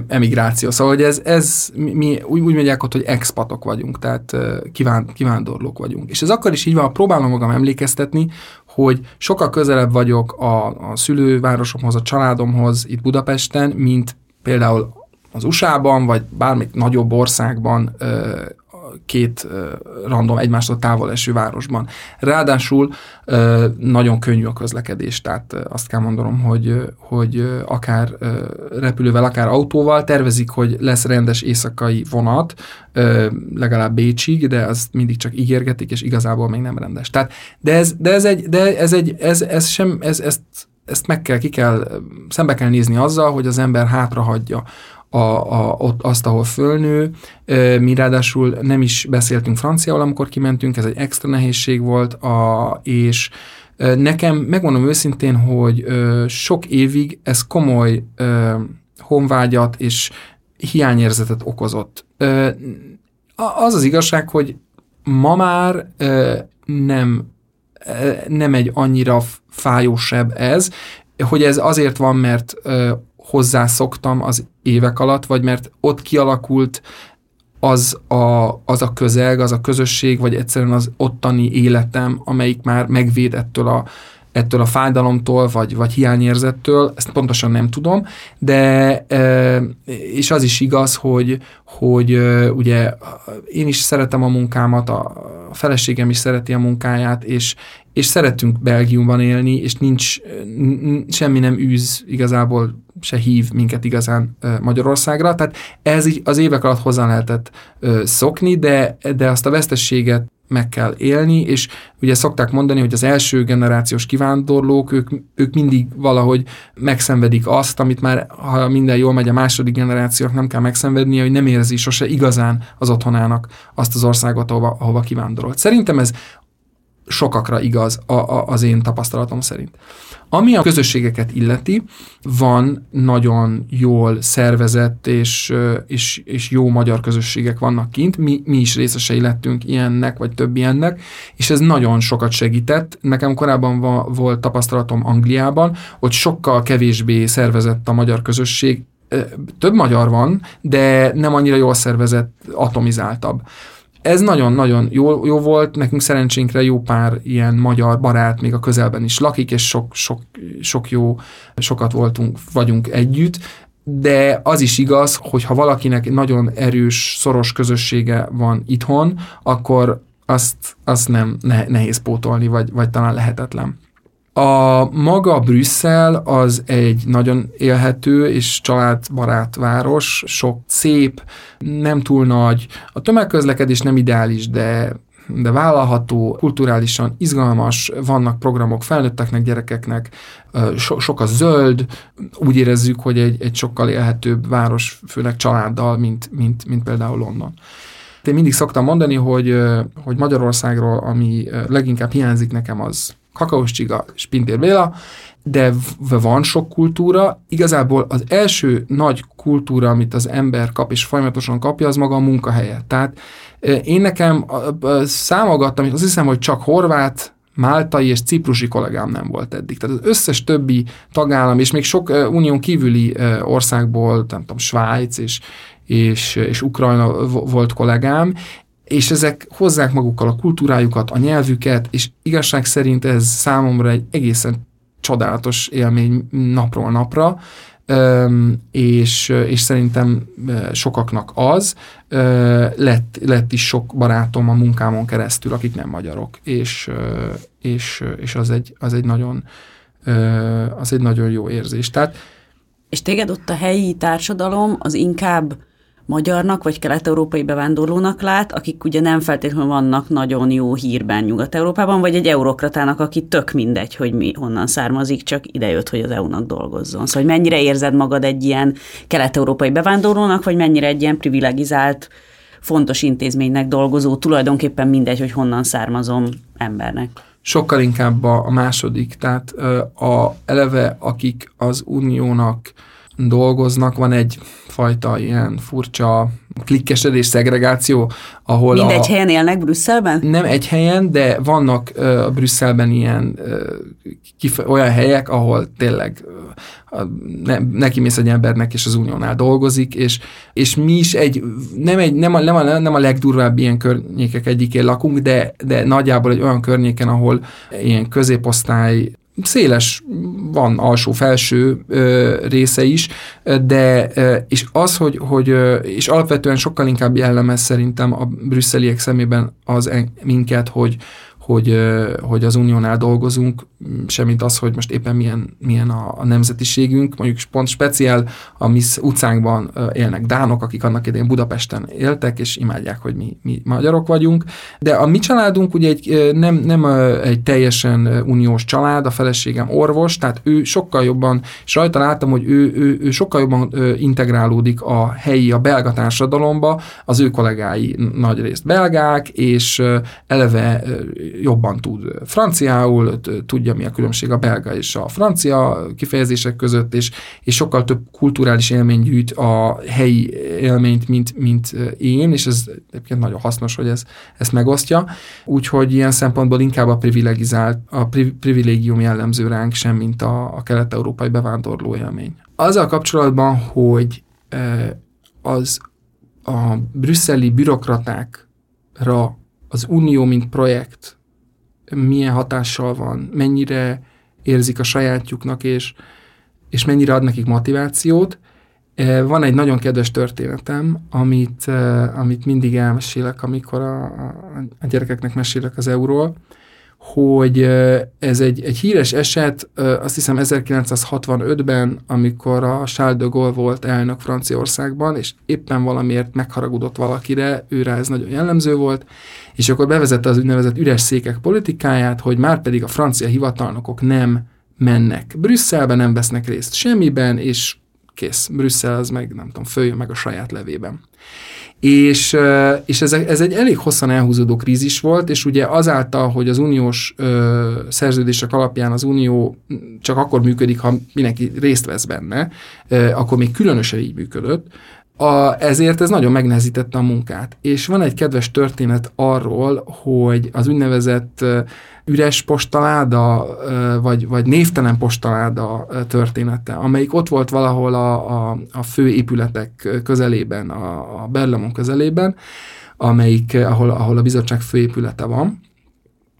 emigráció. Szóval, hogy ez, ez mi úgy, úgy mondják ott, hogy expatok vagyunk, tehát kíván, kivándorlók vagyunk. És ez akkor is így van, próbálom magam emlékeztetni, hogy sokkal közelebb vagyok a, a szülővárosomhoz, a családomhoz itt Budapesten, mint például az USA-ban, vagy bármelyik nagyobb országban két random egymástól távol eső városban. Ráadásul nagyon könnyű a közlekedés, tehát azt kell mondanom, hogy, hogy akár repülővel, akár autóval tervezik, hogy lesz rendes éjszakai vonat, legalább Bécsig, de az mindig csak ígérgetik, és igazából még nem rendes. Tehát, de ez, de ez egy, de ez egy, ez, ez sem, ez, ezt, ezt meg kell, ki kell, szembe kell nézni azzal, hogy az ember hátra hagyja a, a, ott azt, ahol fölnő. Mi ráadásul nem is beszéltünk franciául, amikor kimentünk, ez egy extra nehézség volt, a, és nekem, megmondom őszintén, hogy sok évig ez komoly honvágyat és hiányérzetet okozott. Az az igazság, hogy ma már nem, nem egy annyira fájósebb ez, hogy ez azért van, mert hozzászoktam az évek alatt, vagy mert ott kialakult az a, az a közeg, az a közösség, vagy egyszerűen az ottani életem, amelyik már megvéd ettől a, ettől a fájdalomtól, vagy, vagy hiányérzettől, ezt pontosan nem tudom, de és az is igaz, hogy, hogy ugye én is szeretem a munkámat, a feleségem is szereti a munkáját, és, és szeretünk Belgiumban élni, és nincs, semmi nem űz igazából se hív minket igazán Magyarországra. Tehát ez így az évek alatt hozzá lehetett szokni, de, de azt a vesztességet meg kell élni, és ugye szokták mondani, hogy az első generációs kivándorlók, ők, ők mindig valahogy megszenvedik azt, amit már, ha minden jól megy, a második generációk nem kell megszenvednie, hogy nem érzi sose igazán az otthonának azt az országot, ahova, ahova kivándorolt. Szerintem ez sokakra igaz a, a, az én tapasztalatom szerint. Ami a közösségeket illeti, van nagyon jól szervezett és, és, és jó magyar közösségek vannak kint. Mi, mi is részesei lettünk ilyennek, vagy több ilyennek, és ez nagyon sokat segített. Nekem korábban va, volt tapasztalatom Angliában, hogy sokkal kevésbé szervezett a magyar közösség. Több magyar van, de nem annyira jól szervezett, atomizáltabb ez nagyon-nagyon jó, jó volt, nekünk szerencsénkre jó pár ilyen magyar barát még a közelben is lakik, és sok, sok, sok jó, sokat voltunk, vagyunk együtt, de az is igaz, hogy ha valakinek nagyon erős, szoros közössége van itthon, akkor azt, azt nem nehéz pótolni, vagy, vagy talán lehetetlen. A maga Brüsszel az egy nagyon élhető és családbarát város, sok szép, nem túl nagy, a tömegközlekedés nem ideális, de de vállalható, kulturálisan izgalmas, vannak programok felnőtteknek, gyerekeknek, so, sok a zöld, úgy érezzük, hogy egy, egy sokkal élhetőbb város, főleg családdal, mint, mint, mint például London. Én mindig szoktam mondani, hogy, hogy Magyarországról, ami leginkább hiányzik nekem, az Kakaós Csiga és Pintér Béla, de van sok kultúra. Igazából az első nagy kultúra, amit az ember kap, és folyamatosan kapja, az maga a munkahelye. Tehát én nekem számolgattam, és azt hiszem, hogy csak horvát, máltai és ciprusi kollégám nem volt eddig. Tehát az összes többi tagállam, és még sok unión kívüli országból, nem tudom, Svájc és, és, és Ukrajna volt kollégám, és ezek hozzák magukkal a kultúrájukat, a nyelvüket, és igazság szerint ez számomra egy egészen csodálatos élmény napról napra, és, és szerintem sokaknak az. Lett, lett is sok barátom a munkámon keresztül, akik nem magyarok, és, és, és az, egy, az, egy nagyon, az egy nagyon jó érzés. Tehát, és téged ott a helyi társadalom az inkább magyarnak vagy kelet-európai bevándorlónak lát, akik ugye nem feltétlenül vannak nagyon jó hírben Nyugat-Európában, vagy egy eurokratának, aki tök mindegy, hogy mi honnan származik, csak idejött, hogy az EU-nak dolgozzon. Szóval, hogy mennyire érzed magad egy ilyen kelet-európai bevándorlónak, vagy mennyire egy ilyen privilegizált, fontos intézménynek dolgozó, tulajdonképpen mindegy, hogy honnan származom embernek sokkal inkább a, második, tehát a eleve, akik az uniónak dolgoznak, van egy fajta ilyen furcsa klikkesedés, szegregáció, ahol Mindegy a, helyen élnek Brüsszelben? Nem egy helyen, de vannak uh, Brüsszelben ilyen uh, kif- olyan helyek, ahol tényleg uh, ne, neki mész egy embernek, és az uniónál dolgozik, és, és mi is egy, nem, egy, nem, a, nem, a, nem a legdurvább ilyen környékek egyikén lakunk, de, de nagyjából egy olyan környéken, ahol ilyen középosztály széles, van alsó-felső része is, de és az, hogy, hogy és alapvetően sokkal inkább jellemez szerintem a brüsszeliek szemében az minket, hogy, hogy, hogy az uniónál dolgozunk, semmint az, hogy most éppen milyen, milyen a, a nemzetiségünk. Mondjuk pont speciál a mi utcánkban élnek dánok, akik annak idején Budapesten éltek, és imádják, hogy mi, mi magyarok vagyunk. De a mi családunk ugye egy, nem, nem egy teljesen uniós család, a feleségem orvos, tehát ő sokkal jobban, és rajta láttam, hogy ő, ő, ő sokkal jobban integrálódik a helyi, a belga társadalomba, az ő kollégái nagy részt belgák, és eleve jobban tud franciául, tudja mi a különbség a belga és a francia kifejezések között, és, és sokkal több kulturális élmény gyűjt a helyi élményt, mint, mint én, és ez egyébként nagyon hasznos, hogy ez, ezt megosztja. Úgyhogy ilyen szempontból inkább a privilegizált, a privilégium jellemző ránk sem, mint a, a kelet-európai bevándorló élmény. Azzal kapcsolatban, hogy az a brüsszeli bürokratákra az unió, mint projekt milyen hatással van, mennyire érzik a sajátjuknak, és, és mennyire ad nekik motivációt. E, van egy nagyon kedves történetem, amit, e, amit mindig elmesélek, amikor a, a gyerekeknek mesélek az euról, hogy ez egy, egy híres eset, azt hiszem 1965-ben, amikor a Charles de Gaulle volt elnök Franciaországban, és éppen valamiért megharagudott valakire, őre ez nagyon jellemző volt, és akkor bevezette az úgynevezett üres székek politikáját, hogy már pedig a francia hivatalnokok nem mennek Brüsszelbe, nem vesznek részt semmiben, és kész. Brüsszel az meg, nem tudom, följön meg a saját levében. És, és ez, ez egy elég hosszan elhúzódó krízis volt, és ugye azáltal, hogy az uniós ö, szerződések alapján az unió csak akkor működik, ha mindenki részt vesz benne, ö, akkor még különösen így működött, a, ezért ez nagyon megnehezítette a munkát. És van egy kedves történet arról, hogy az úgynevezett üres postaláda, vagy, vagy névtelen postaláda története, amelyik ott volt valahol a, a, a fő épületek közelében, a, a Berlemon közelében, amelyik, ahol, ahol a bizottság főépülete van,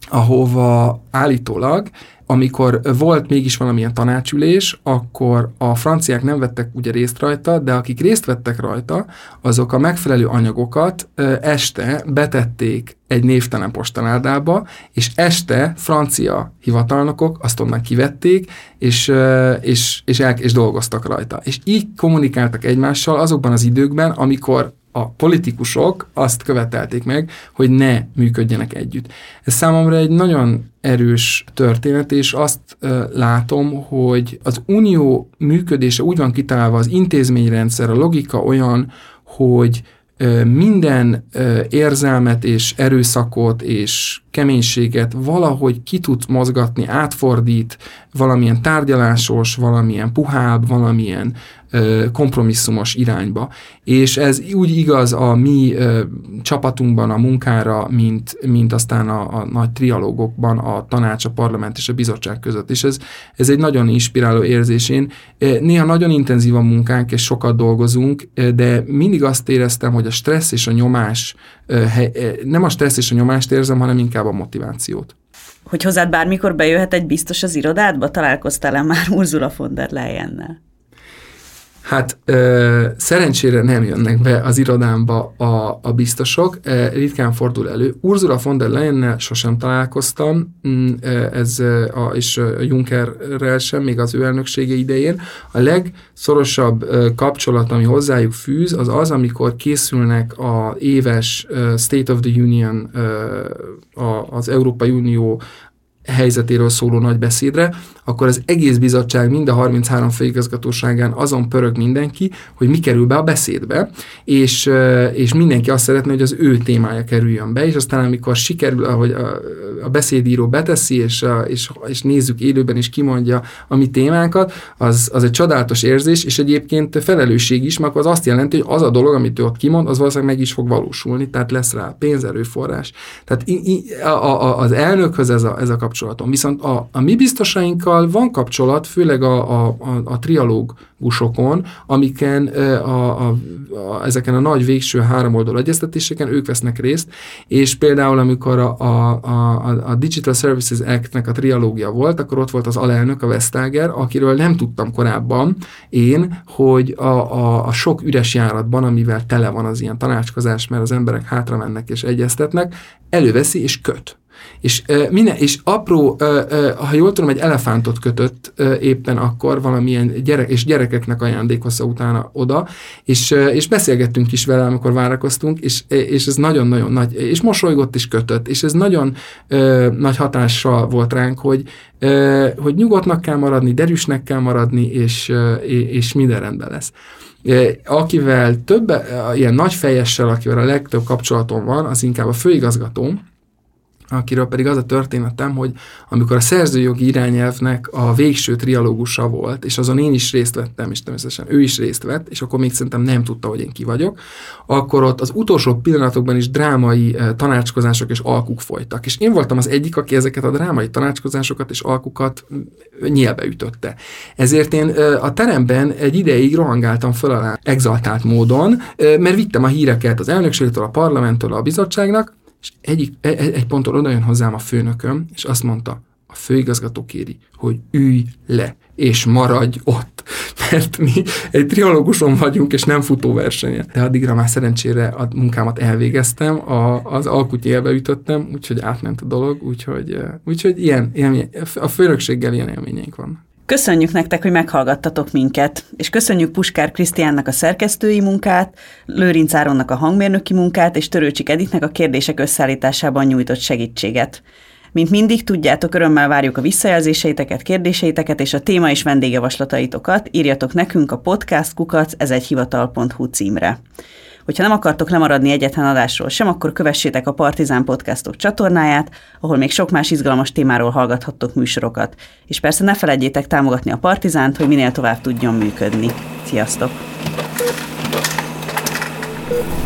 ahova állítólag amikor volt mégis valamilyen tanácsülés, akkor a franciák nem vettek ugye részt rajta, de akik részt vettek rajta, azok a megfelelő anyagokat este betették egy névtelen postaládába, és este francia hivatalnokok azt onnan kivették, és, és, és, el, és dolgoztak rajta. És így kommunikáltak egymással azokban az időkben, amikor a politikusok azt követelték meg, hogy ne működjenek együtt. Ez számomra egy nagyon erős történet, és azt látom, hogy az unió működése úgy van kitalálva, az intézményrendszer, a logika olyan, hogy minden érzelmet és erőszakot és keménységet valahogy ki tud mozgatni, átfordít valamilyen tárgyalásos, valamilyen puhább, valamilyen kompromisszumos irányba. És ez úgy igaz a mi csapatunkban a munkára, mint, mint aztán a, a nagy trialógokban a tanács, a parlament és a bizottság között. És ez, ez egy nagyon inspiráló érzés. Én néha nagyon intenzív a munkánk, és sokat dolgozunk, de mindig azt éreztem, hogy a stressz és a nyomás, nem a stressz és a nyomást érzem, hanem inkább a motivációt hogy hozzád bármikor bejöhet egy biztos az irodádba? Találkoztál-e már Ursula von der Leyennel? Hát ö, szerencsére nem jönnek be az irodámba a, a biztosok, e, ritkán fordul elő. Ursula von der Leyennel sosem találkoztam, mm, ez a, és a Junckerrel sem, még az ő elnöksége idején. A legszorosabb kapcsolat, ami hozzájuk fűz, az az, amikor készülnek a éves State of the Union, az Európai Unió helyzetéről szóló nagy beszédre, akkor az egész bizottság mind a 33 főigazgatóságán azon pörög mindenki, hogy mi kerül be a beszédbe, és, és mindenki azt szeretné, hogy az ő témája kerüljön be, és aztán amikor sikerül, ahogy a, a beszédíró beteszi, és, a, és, és nézzük élőben, és kimondja a mi témánkat, az, az egy csodálatos érzés, és egyébként felelősség is, mert az azt jelenti, hogy az a dolog, amit ő ott kimond, az valószínűleg meg is fog valósulni, tehát lesz rá pénzerőforrás. Tehát a, a, az elnökhöz ez a, ez a kapcsolatom. Viszont a, a mi biztosainkkal van kapcsolat, főleg a, a, a, a trialógusokon, amiken a, a, a, ezeken a nagy végső háromoldalú egyeztetéseken ők vesznek részt, és például amikor a, a, a, a Digital Services Act-nek a trialógia volt, akkor ott volt az alelnök, a Vestager, akiről nem tudtam korábban én, hogy a, a, a sok üres járatban, amivel tele van az ilyen tanácskozás, mert az emberek hátra mennek és egyeztetnek, előveszi és köt. És, uh, minden, és apró, ha jól tudom, egy elefántot kötött éppen akkor valamilyen gyerek, és gyerekeknek ajándékozza utána oda, és, és beszélgettünk is vele, amikor várakoztunk, és, és ez nagyon-nagyon nagy, és mosolygott is kötött, és ez nagyon nagy hatással volt ránk, hogy, hogy nyugodtnak kell maradni, derűsnek kell maradni, és, és minden rendben lesz. Akivel több, ilyen nagy fejessel, akivel a legtöbb kapcsolatom van, az inkább a főigazgatóm, akiről pedig az a történetem, hogy amikor a szerzőjogi irányelvnek a végső trialógusa volt, és azon én is részt vettem, és természetesen ő is részt vett, és akkor még szerintem nem tudta, hogy én ki vagyok, akkor ott az utolsó pillanatokban is drámai uh, tanácskozások és alkuk folytak. És én voltam az egyik, aki ezeket a drámai tanácskozásokat és alkukat nyílbe ütötte. Ezért én uh, a teremben egy ideig rohangáltam föl alá exaltált módon, uh, mert vittem a híreket az elnökségtől, a parlamenttől, a bizottságnak, és egyik, egy, egy ponton oda jön hozzám a főnököm, és azt mondta, a főigazgató kéri, hogy ülj le, és maradj ott, [LAUGHS] mert mi egy triológuson vagyunk, és nem futóversenyen. De addigra már szerencsére a munkámat elvégeztem, a, az alkut élbe ütöttem, úgyhogy átment a dolog, úgyhogy, úgyhogy ilyen, ilyen, a főnökséggel ilyen élményeink vannak. Köszönjük nektek, hogy meghallgattatok minket, és köszönjük Puskár Krisztiánnak a szerkesztői munkát, Lőrinc Áronnak a hangmérnöki munkát, és Törőcsik Editnek a kérdések összeállításában nyújtott segítséget. Mint mindig, tudjátok, örömmel várjuk a visszajelzéseiteket, kérdéseiteket és a téma és vendégjavaslataitokat. Írjatok nekünk a podcast kukac ez egy hivatal.hu címre. Hogyha nem akartok lemaradni egyetlen adásról sem, akkor kövessétek a Partizán Podcastok csatornáját, ahol még sok más izgalmas témáról hallgathattok műsorokat. És persze ne felejtjétek támogatni a Partizánt, hogy minél tovább tudjon működni. Sziasztok! thank you